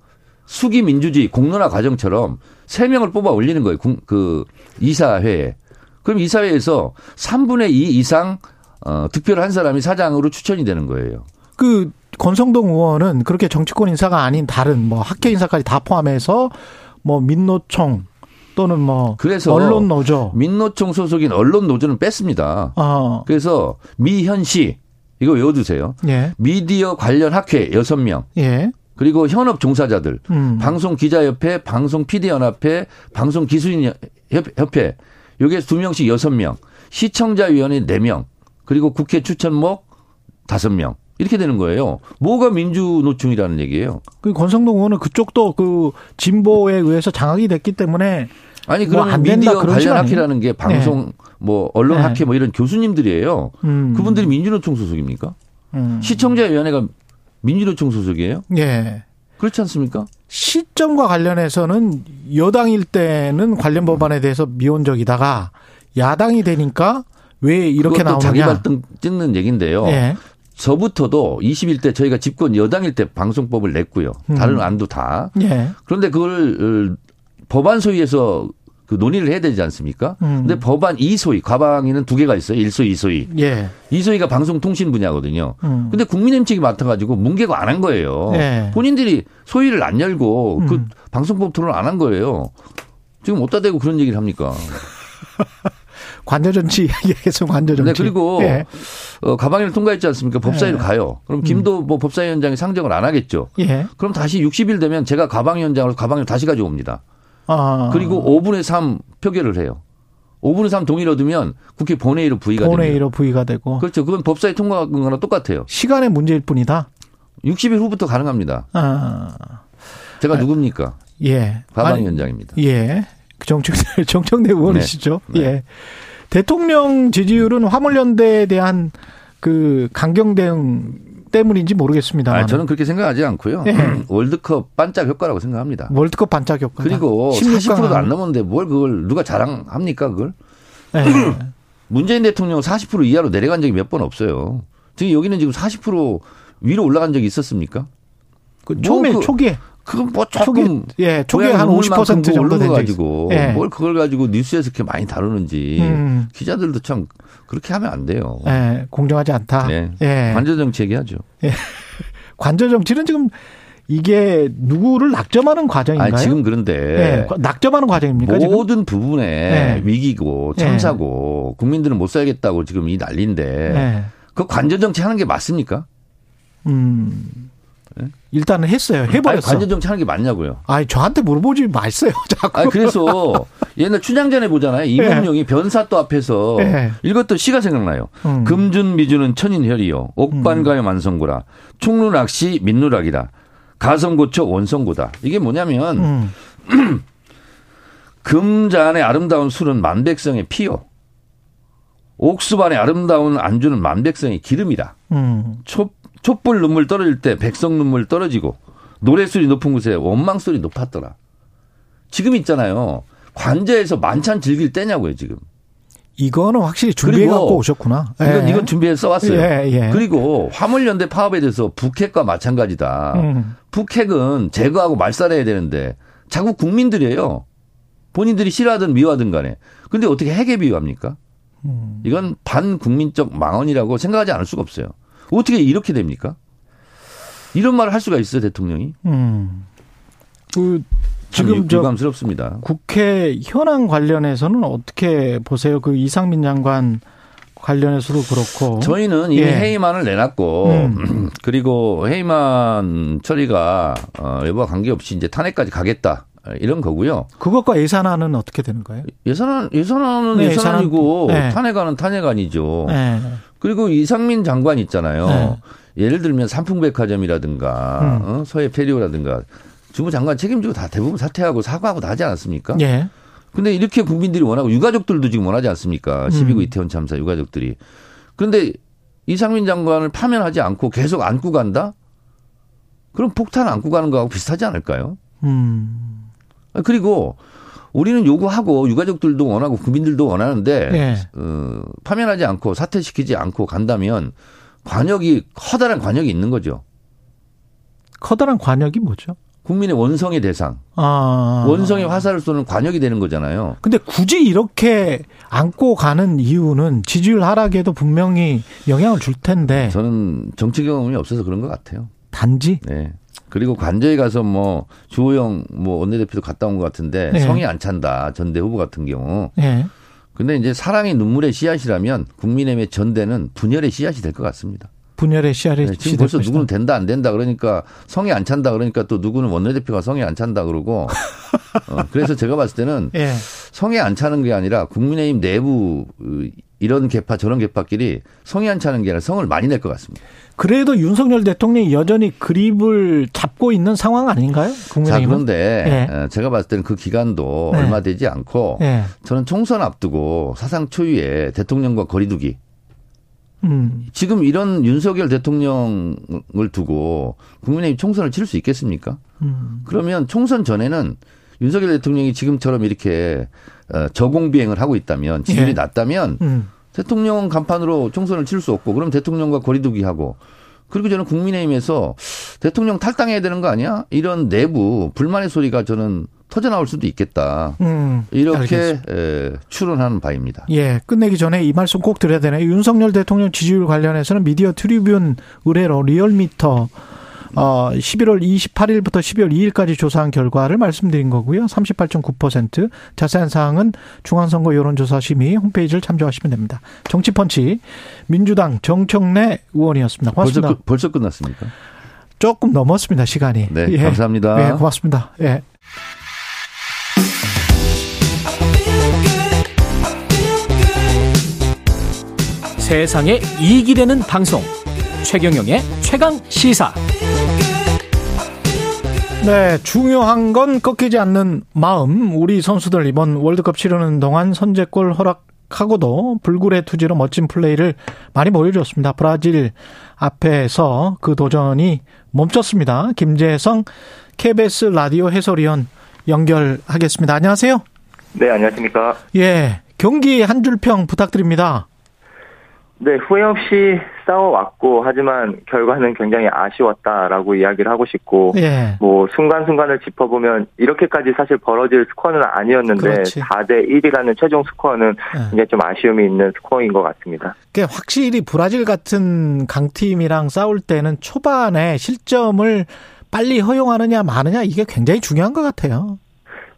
수기 민주주의 공론화 과정처럼 3명을 뽑아 올리는 거예요. 군- 그 이사회에. 그럼 이사회에서 3분의 2 이상 어, 득표를 한 사람이 사장으로 추천이 되는 거예요. 그 권성동 의원은 그렇게 정치권 인사가 아닌 다른 뭐 학계 인사까지 다 포함해서 뭐 민노총 또는 뭐 그래서 언론 노조 민노총 소속인 언론 노조는 뺐습니다. 어. 그래서 미현 씨 이거 외워두세요. 예. 미디어 관련 학회 6명 예. 그리고 현업 종사자들 음. 방송 기자협회, 방송 PD 연합회, 방송 기술인 협- 협회 여기에 두 명씩 여섯 명, 시청자 위원회 네 명, 그리고 국회 추천목 다섯 명. 이렇게 되는 거예요. 뭐가 민주노총이라는 얘기예요. 그 권성동 의원은 그쪽도 그 진보에 의해서 장악이 됐기 때문에 아니 그러면 된다 미디어 관련? 학회라는 게 방송 뭐 언론 네. 학회 뭐 이런 교수님들이에요. 음. 그분들이 민주노총 소속입니까? 음. 시청자위원회가 민주노총 소속이에요? 예. 그렇지 않습니까? 시점과 관련해서는 여당일 때는 관련 법안에 대해서 미온적이다가 야당이 되니까 왜 이렇게 그것도 자기. 발등 찍는 얘기인데요. 예. 저부터도 20일 저희가 집권 여당일 때 방송법을 냈고요. 음. 다른 안도 다. 예. 그런데 그걸 어, 법안 소위에서 그 논의를 해야 되지 않습니까? 음. 근데 법안 2소위, 과방위는 두 개가 있어요. 1소위, 2소위. 예. 2소위가 방송통신 분야거든요. 음. 근데 국민의힘 측이 맡아가지고 문개고 안 한 거예요. 네. 본인들이 소위를 안 열고 그 음. 방송법 토론 안한 거예요. 지금 어디다 대고 그런 얘기를 합니까? 관저정치 이야기에서 관저정치. 네, 그리고 예. 어, 가방위를 통과했지 않습니까? 법사위로 네. 가요. 그럼 김도 뭐 법사위원장이 상정을 안 하겠죠. 예. 그럼 다시 60일 되면 제가 가방위원장으로 가방위를 다시 가져옵니다. 아. 그리고 5분의 3 표결을 해요. 5분의 3 동의를 얻으면 국회 본회의로 부의가 됩니다. 본회의로 부의가 되고 그렇죠. 그건 법사위 통과한 거랑 똑같아요. 시간의 문제일 뿐이다. 60일 후부터 가능합니다. 아. 제가 누굽니까? 예. 가방위원장입니다. 아니, 예. 정청 [LAUGHS] 정청래 의원이시죠. 네. 네. 예. 대통령 지지율은 화물연대에 대한 그 강경 대응 때문인지 모르겠습니다. 아, 저는 그렇게 생각하지 않고요. 예. 월드컵 반짝 효과라고 생각합니다. 월드컵 반짝 효과. 그리고 40%도 안 넘었는데 뭘 그걸 누가 자랑합니까 그걸? 예. [CLEARS THROAT] 문재인 대통령은 40% 이하로 내려간 적이 몇 번 없어요. 지금 여기는 지금 40% 위로 올라간 적이 있었습니까? 그 처음에 뭐 그- 초기에 그건 뭐 초기 조금 예 초기에 고향 한 눈물만큼 50% 정도 된 가지고. 예. 뭘 그걸 가지고 뉴스에서 이렇게 많이 다루는지 음. 기자들도 참 그렇게 하면 안 돼요. 예, 공정하지 않다. 네. 예. 관저 정치 얘기하죠. [LAUGHS] 관저 정치는 지금 이게 누구를 낙점하는 과정인가요? 아니 지금 그런데 예, 낙점하는 과정입니까 지금? 모든 부분에 네. 위기고 네. 참사고 국민들은 못 살겠다고 지금 이 난리인데 예. 그 관저 정치 하는 게 맞습니까? 음. 일단은 했어요. 해버렸어. 아니, 관저 정치 하는 게 맞냐고요. 아니 저한테 물어보지 마세요. [LAUGHS] 자꾸. 아 그래서 옛날 춘향전에 보잖아요. 이몽룡이 변사또 앞에서 예. 읽었던 시가 생각나요. 음. 금준 미주는 천인혈이요. 옥반가요 만성고라. 충루낚시 민누락이다. 가성고초 원성고다. 이게 뭐냐면 음. [CLEARS THROAT] 금잔의 아름다운 술은 만백성의 피요. 옥수반의 아름다운 안주는 만백성의 기름이다. 음. 촛, 촛불 눈물 떨어질 때 백성 눈물 떨어지고 노래소리 높은 곳에 원망소리 높았더라. 지금 있잖아요. 관저에서 만찬 즐길 때냐고요, 지금. 이거는 확실히 준비해 갖고 오셨구나. 이건, 예. 이건 준비해서 써왔어요. 예, 예. 그리고 화물연대 파업에 대해서 북핵과 마찬가지다. 음. 북핵은 제거하고 말살해야 되는데 자국 국민들이에요. 본인들이 싫어하든 미워하든 간에. 근데 어떻게 핵에 비유합니까? 음. 이건 반국민적 망언이라고 생각하지 않을 수가 없어요. 어떻게 이렇게 됩니까? 이런 말을 할 수가 있어요, 대통령이. 음. 그참 지금 저 유감스럽습니다. 국회 현안 관련해서는 어떻게 보세요? 그 이상민 장관 관련해서도 그렇고. 저희는 이미 예. 회의만을 내놨고 음. [CLEARS THROAT] 그리고 회의만 처리가 어, 여부와 관계없이 이제 탄핵까지 가겠다 이런 거고요. 그것과 예산안은 어떻게 되는 거예요? 예산안 예산안은 네, 예산안이고 예산안. 네. 탄핵안은 탄핵안이죠. 예. 그리고 이상민 장관 있잖아요. 네. 예를 들면 삼풍백화점이라든가 음. 어? 서해 페리오라든가 주무 장관 책임지고 다 대부분 사퇴하고 사과하고 다 하지 않았습니까? 예. 근데 이렇게 국민들이 원하고 유가족들도 지금 원하지 않습니까? 12구 음. 이태원 참사 유가족들이. 그런데 이상민 장관을 파면하지 않고 계속 안고 간다? 그럼 폭탄 안고 가는 거하고 비슷하지 않을까요? 음. 아, 그리고 우리는 요구하고 유가족들도 원하고 국민들도 원하는데 예. 어, 파면하지 않고 사퇴시키지 않고 간다면 관역이 커다란 관역이 있는 거죠. 커다란 관역이 뭐죠? 국민의 원성의 대상, 아. 원성의 화살을 쏘는 관역이 되는 거잖아요. 근데 굳이 이렇게 안고 가는 이유는 지지율 하락에도 분명히 영향을 줄 텐데 저는 정치 경험이 없어서 그런 것 같아요. 단지 네. 그리고 관저에 가서 뭐 주호영 뭐 원내대표도 갔다 온 것 같은데 네. 성이 안 찬다 전대 후보 같은 경우. 예. 근데 이제 사랑이 눈물의 씨앗이라면 국민의힘의 전대는 분열의 씨앗이 될 것 같습니다. 분열의 씨알이 네, 지금 벌써 누구는 된다 안 된다 그러니까 성이 안 찬다 그러니까 또 누구는 원내대표가 성이 안 찬다 그러고 [LAUGHS] 어, 그래서 제가 봤을 때는 예. 성에 안 차는 게 아니라 국민의힘 내부 이런 개파 저런 개파끼리 성에 안 차는 게 아니라 성을 많이 낼 것 같습니다. 그래도 윤석열 대통령이 여전히 그립을 잡고 있는 상황 아닌가요? 자, 그런데 네. 제가 봤을 때는 그 기간도 네. 얼마 되지 않고 네. 저는 총선 앞두고 사상 초유의 대통령과 거리두기 음. 지금 이런 윤석열 대통령을 두고 국민의힘 총선을 치를 수 있겠습니까? 음. 그러면 총선 전에는 윤석열 대통령이 지금처럼 이렇게 어, 저공 비행을 하고 있다면 지지율이 예. 낮다면 음. 대통령 간판으로 총선을 칠 수 없고 그럼 대통령과 거리두기 하고 그리고 저는 국민의힘에서 대통령 탈당해야 되는 거 아니야? 이런 내부 불만의 소리가 저는 터져 나올 수도 있겠다. 음, 이렇게 에, 추론하는 바입니다. 예, 끝내기 전에 이 말씀 꼭 드려야 되네요. 윤석열 대통령 지지율 관련해서는 미디어 트리뷴 의뢰로 리얼미터 어 11월 28일부터 12월 2일까지 조사한 결과를 말씀드린 거고요. 38.9% 자세한 사항은 중앙선거 여론조사 심의 홈페이지를 참조하시면 됩니다. 정치펀치 민주당 정청래 의원이었습니다. 고맙습니다. 벌써, 벌써 끝났습니까? 조금 넘었습니다. 시간이. 네, 예. 감사합니다. 네, 고맙습니다. 예. 세상에 이익이 되는 방송 최경영의 최강 시사 네, 중요한 건 꺾이지 않는 마음. 우리 선수들 이번 월드컵 치르는 동안 선제골 허락하고도 불굴의 투지로 멋진 플레이를 많이 보여줬습니다. 브라질 앞에서 그 도전이 멈췄습니다. 김재성 KBS 라디오 해설위원 연결하겠습니다. 안녕하세요. 네, 안녕하십니까. 예, 경기 한 줄평 부탁드립니다. 네, 후회 없이 싸워왔고 하지만 결과는 굉장히 아쉬웠다라고 이야기를 하고 싶고 예. 뭐 순간순간을 짚어보면 이렇게까지 사실 벌어질 스코어는 아니었는데 그렇지. 4대 1이라는 최종 스코어는 예. 굉장히 좀 아쉬움이 있는 스코어인 것 같습니다. 확실히 브라질 같은 강팀이랑 싸울 때는 초반에 실점을 빨리 허용하느냐 마느냐 이게 굉장히 중요한 것 같아요.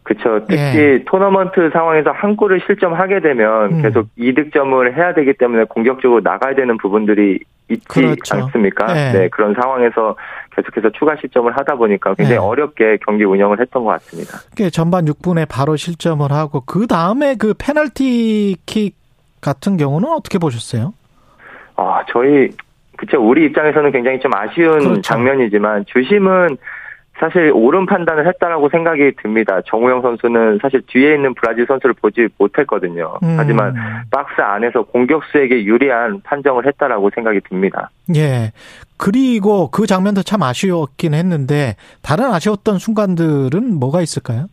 그렇죠. 특히 예. 토너먼트 상황에서 한 골을 실점하게 되면 음. 계속 이득점을 해야 되기 때문에 공격적으로 나가야 되는 부분들이 있지 그렇죠. 않습니까? 예. 네, 그런 상황에서 계속해서 추가 실점을 하다 보니까 굉장히 예. 어렵게 경기 운영을 했던 것 같습니다. 전반 6분에 바로 실점을 하고 그 다음에 그 페널티킥 같은 경우는 어떻게 보셨어요? 아, 저희 그쵸 우리 입장에서는 굉장히 좀 아쉬운 그렇죠. 장면이지만 주심은 사실 옳은 판단을 했다라고 생각이 듭니다. 정우영 선수는 사실 뒤에 있는 브라질 선수를 보지 못했거든요. 음. 하지만 박스 안에서 공격수에게 유리한 판정을 했다라고 생각이 듭니다. 예. 그리고 그 장면도 참 아쉬웠긴 했는데 다른 아쉬웠던 순간들은 뭐가 있을까요?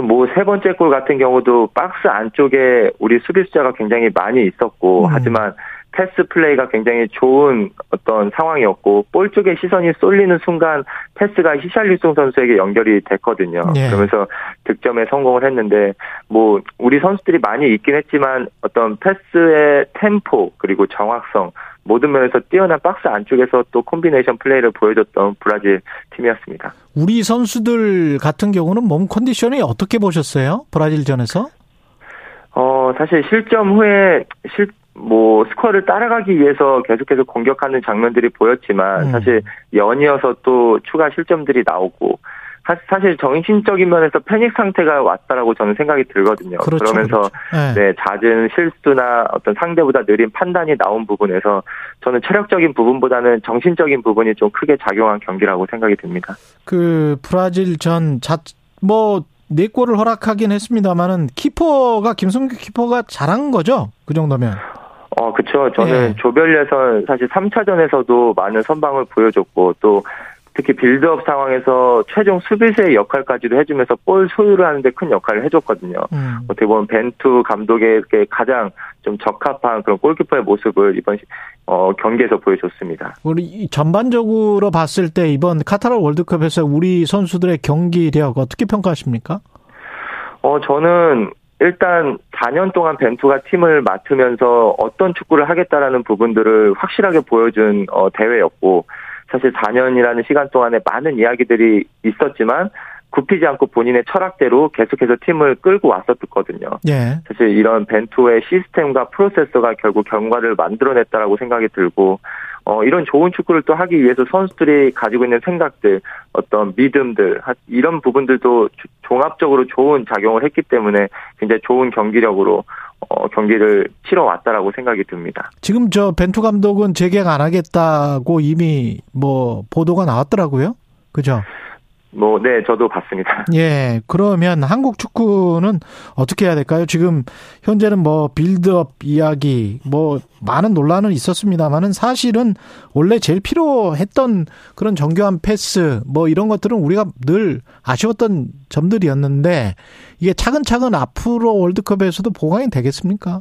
뭐 세 번째 골 같은 경우도 박스 안쪽에 우리 수비 숫자가 굉장히 많이 있었고 음. 하지만 패스 플레이가 굉장히 좋은 어떤 상황이었고 볼 쪽에 시선이 쏠리는 순간 패스가 히샬리송 선수에게 연결이 됐거든요. 네. 그러면서 득점에 성공을 했는데 뭐 우리 선수들이 많이 있긴 했지만 어떤 패스의 템포 그리고 정확성 모든 면에서 뛰어난 박스 안쪽에서 또 콤비네이션 플레이를 보여줬던 브라질 팀이었습니다. 우리 선수들 같은 경우는 몸 컨디션이 어떻게 보셨어요? 브라질전에서? 어, 사실 실점 후에 실, 뭐 스코어를 따라가기 위해서 계속해서 공격하는 장면들이 보였지만 음. 사실 연이어서 또 추가 실점들이 나오고 사실 정신적인 면에서 패닉 상태가 왔다라고 저는 생각이 들거든요. 그렇죠, 그러면서 그렇죠. 네. 네. 잦은 실수나 어떤 상대보다 느린 판단이 나온 부분에서 저는 체력적인 부분보다는 정신적인 부분이 좀 크게 작용한 경기라고 생각이 듭니다. 그 브라질 전 뭐 네 골을 허락하긴 했습니다만은 키퍼가 김승규 키퍼가 잘한 거죠? 그 정도면. 어, 그쵸. 저는 예. 조별 예선 사실 3차전에서도 많은 선방을 보여줬고 또 특히 빌드업 상황에서 최종 수비수의 역할까지도 해주면서 볼 소유를 하는데 큰 역할을 해줬거든요. 음. 어떻게 보면 벤투 감독에게 가장 좀 적합한 그런 골키퍼의 모습을 이번 어, 경기에서 보여줬습니다. 우리 전반적으로 봤을 때 이번 카타르 월드컵에서 우리 선수들의 경기력 어떻게 평가하십니까? 어, 저는 일단 4년 동안 벤투가 팀을 맡으면서 어떤 축구를 하겠다라는 부분들을 확실하게 보여준 어, 대회였고 사실 4년이라는 시간 동안에 많은 이야기들이 있었지만 굽히지 않고 본인의 철학대로 계속해서 팀을 끌고 왔었거든요. 예. 사실 이런 벤투의 시스템과 프로세서가 결국 결과를 만들어냈다라고 생각이 들고 어, 이런 좋은 축구를 또 하기 위해서 선수들이 가지고 있는 생각들, 어떤 믿음들, 이런 부분들도 종합적으로 좋은 작용을 했기 때문에 굉장히 좋은 경기력으로 어, 경기를 치러 왔다라고 생각이 듭니다. 지금 저 벤투 감독은 재계약 안 하겠다고 이미 뭐 보도가 나왔더라고요. 그죠? 뭐, 네, 저도 봤습니다. [LAUGHS] 예, 그러면 한국 축구는 어떻게 해야 될까요? 지금 현재는 뭐 빌드업 이야기, 뭐 많은 논란은 있었습니다만은 사실은 원래 제일 필요했던 그런 정교한 패스, 뭐 이런 것들은 우리가 늘 아쉬웠던 점들이었는데 이게 차근차근 앞으로 월드컵에서도 보강이 되겠습니까?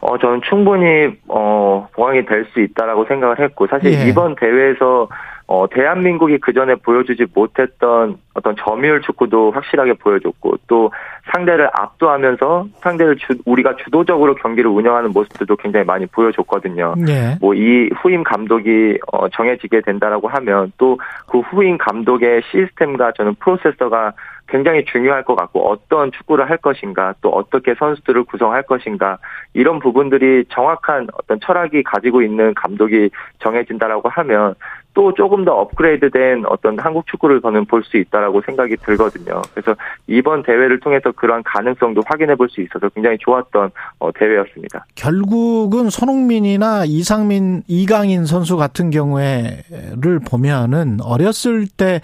어, 저는 충분히, 어, 보강이 될 수 있다라고 생각을 했고, 사실 예. 이번 대회에서 어, 대한민국이 그전에 보여주지 못했던 어떤 점유율 축구도 확실하게 보여줬고 또 상대를 압도하면서 상대를 주, 우리가 주도적으로 경기를 운영하는 모습들도 굉장히 많이 보여줬거든요. 네. 뭐이 후임 감독이 어, 정해지게 된다라고 하면 또 그 후임 감독의 시스템과 저는 프로세서가 굉장히 중요할 것 같고 어떤 축구를 할 것인가 또 어떻게 선수들을 구성할 것인가 이런 부분들이 정확한 어떤 철학이 가지고 있는 감독이 정해진다라고 하면 또 조금 더 업그레이드된 어떤 한국 축구를 저는 볼 수 있다라고 생각이 들거든요. 그래서 이번 대회를 통해서 그러한 가능성도 확인해 볼 수 있어서 굉장히 좋았던 어, 대회였습니다. 결국은 손흥민이나 이상민, 이강인 선수 같은 경우에를 보면은 어렸을 때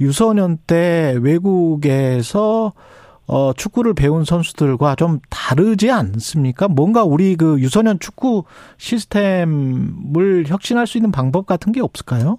유소년 때 외국에서 어, 축구를 배운 선수들과 좀 다르지 않습니까? 뭔가 우리 그 유소년 축구 시스템을 혁신할 수 있는 방법 같은 게 없을까요?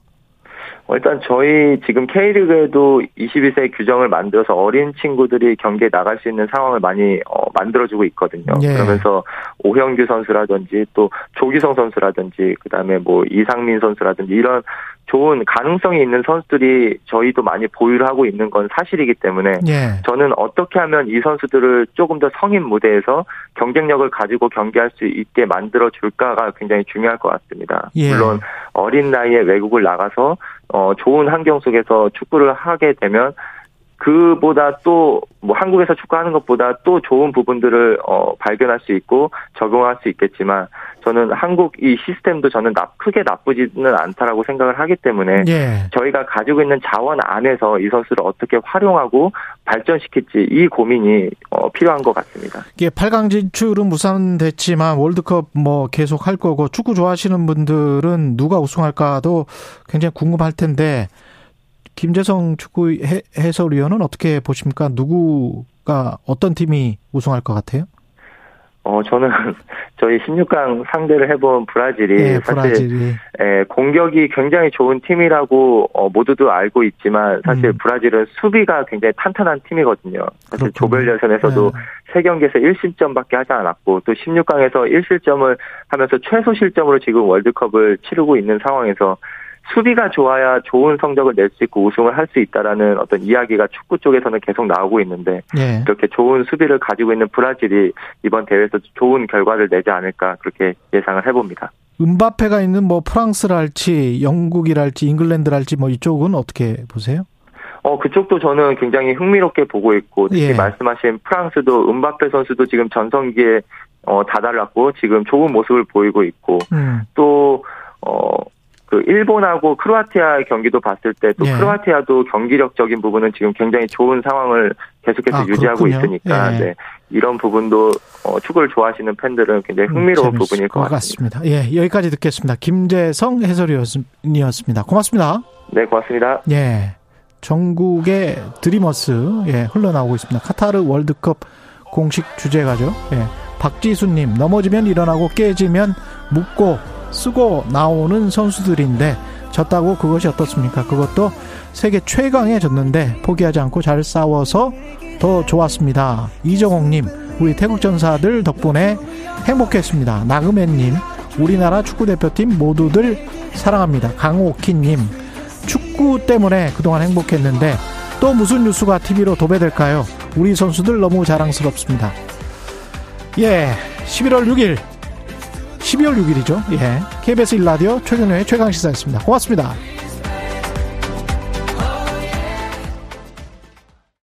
어, 일단 저희 지금 K리그에도 22세 규정을 만들어서 어린 친구들이 경기에 나갈 수 있는 상황을 많이 어, 만들어주고 있거든요. 예. 그러면서 오형규 선수라든지 또 조기성 선수라든지 그다음에 뭐 이상민 선수라든지 이런 좋은 가능성이 있는 선수들이 저희도 많이 보유를 하고 있는 건 사실이기 때문에 예. 저는 어떻게 하면 이 선수들을 조금 더 성인 무대에서 경쟁력을 가지고 경기할 수 있게 만들어 줄까가 굉장히 중요할 것 같습니다. 예. 물론 어린 나이에 외국을 나가서 어 좋은 환경 속에서 축구를 하게 되면 그보다 또 뭐 한국에서 축구하는 것보다 또 좋은 부분들을 어 발견할 수 있고 적용할 수 있겠지만 저는 한국 이 시스템도 저는 나, 크게 나쁘지는 않다라고 생각을 하기 때문에 예. 저희가 가지고 있는 자원 안에서 이 선수를 어떻게 활용하고 발전시킬지 이 고민이 어, 필요한 것 같습니다. 이게 8강 진출은 무산됐지만 월드컵 뭐 계속 할 거고 축구 좋아하시는 분들은 누가 우승할까도 굉장히 궁금할 텐데 김재성 축구 해설위원은 어떻게 보십니까? 누구가 어떤 팀이 우승할 것 같아요? 어 저는 [LAUGHS] 저희 16강 상대를 해본 브라질이 네, 사실 예, 공격이 굉장히 좋은 팀이라고 어, 모두도 알고 있지만 사실 음. 브라질은 수비가 굉장히 탄탄한 팀이거든요. 사실 조별 예선에서도 네. 3경기에서 1실점밖에 하지 않았고 또 16강에서 1실점을 하면서 최소 실점으로 지금 월드컵을 치르고 있는 상황에서 수비가 좋아야 좋은 성적을 낼 수 있고 우승을 할 수 있다라는 어떤 이야기가 축구 쪽에서는 계속 나오고 있는데 네. 이렇게 좋은 수비를 가지고 있는 브라질이 이번 대회에서 좋은 결과를 내지 않을까 그렇게 예상을 해봅니다. 은바페가 있는 뭐 프랑스랄지 영국이랄지 잉글랜드랄지 뭐 이쪽은 어떻게 보세요? 어 그쪽도 저는 굉장히 흥미롭게 보고 있고 특히 예. 말씀하신 프랑스도 은바페 선수도 지금 전성기에 어 다달랐고 지금 좋은 모습을 보이고 있고 음. 또 어 그 일본하고 크로아티아 경기도 봤을 때또 예. 크로아티아도 경기력적인 부분은 지금 굉장히 좋은 상황을 계속해서 아, 유지하고 있으니까 예. 네. 이런 부분도 어, 축구를 좋아하시는 팬들은 굉장히 흥미로운 음, 부분일 것, 것 같습니다. 같습니다. 예, 여기까지 듣겠습니다. 김재성 해설위원이었습니다. 고맙습니다. 네, 고맙습니다. 예, 전국의 드리머스 예, 흘러나오고 있습니다. 카타르 월드컵 공식 주제가죠. 예, 박지수님 넘어지면 일어나고 깨지면 묻고 쓰고 나오는 선수들인데 졌다고 그것이 어떻습니까? 그것도 세계 최강에 졌는데 포기하지 않고 잘 싸워서 더 좋았습니다. 이정옥님, 우리 태국 전사들 덕분에 행복했습니다. 나그맨님, 우리나라 축구대표팀 모두들 사랑합니다. 강옥희님, 축구 때문에 그동안 행복했는데 또 무슨 뉴스가 TV로 도배될까요? 우리 선수들 너무 자랑스럽습니다. 예, 11월 6일 12월 6일이죠. 예. KBS 1라디오 최경영의 최강시사였습니다. 고맙습니다.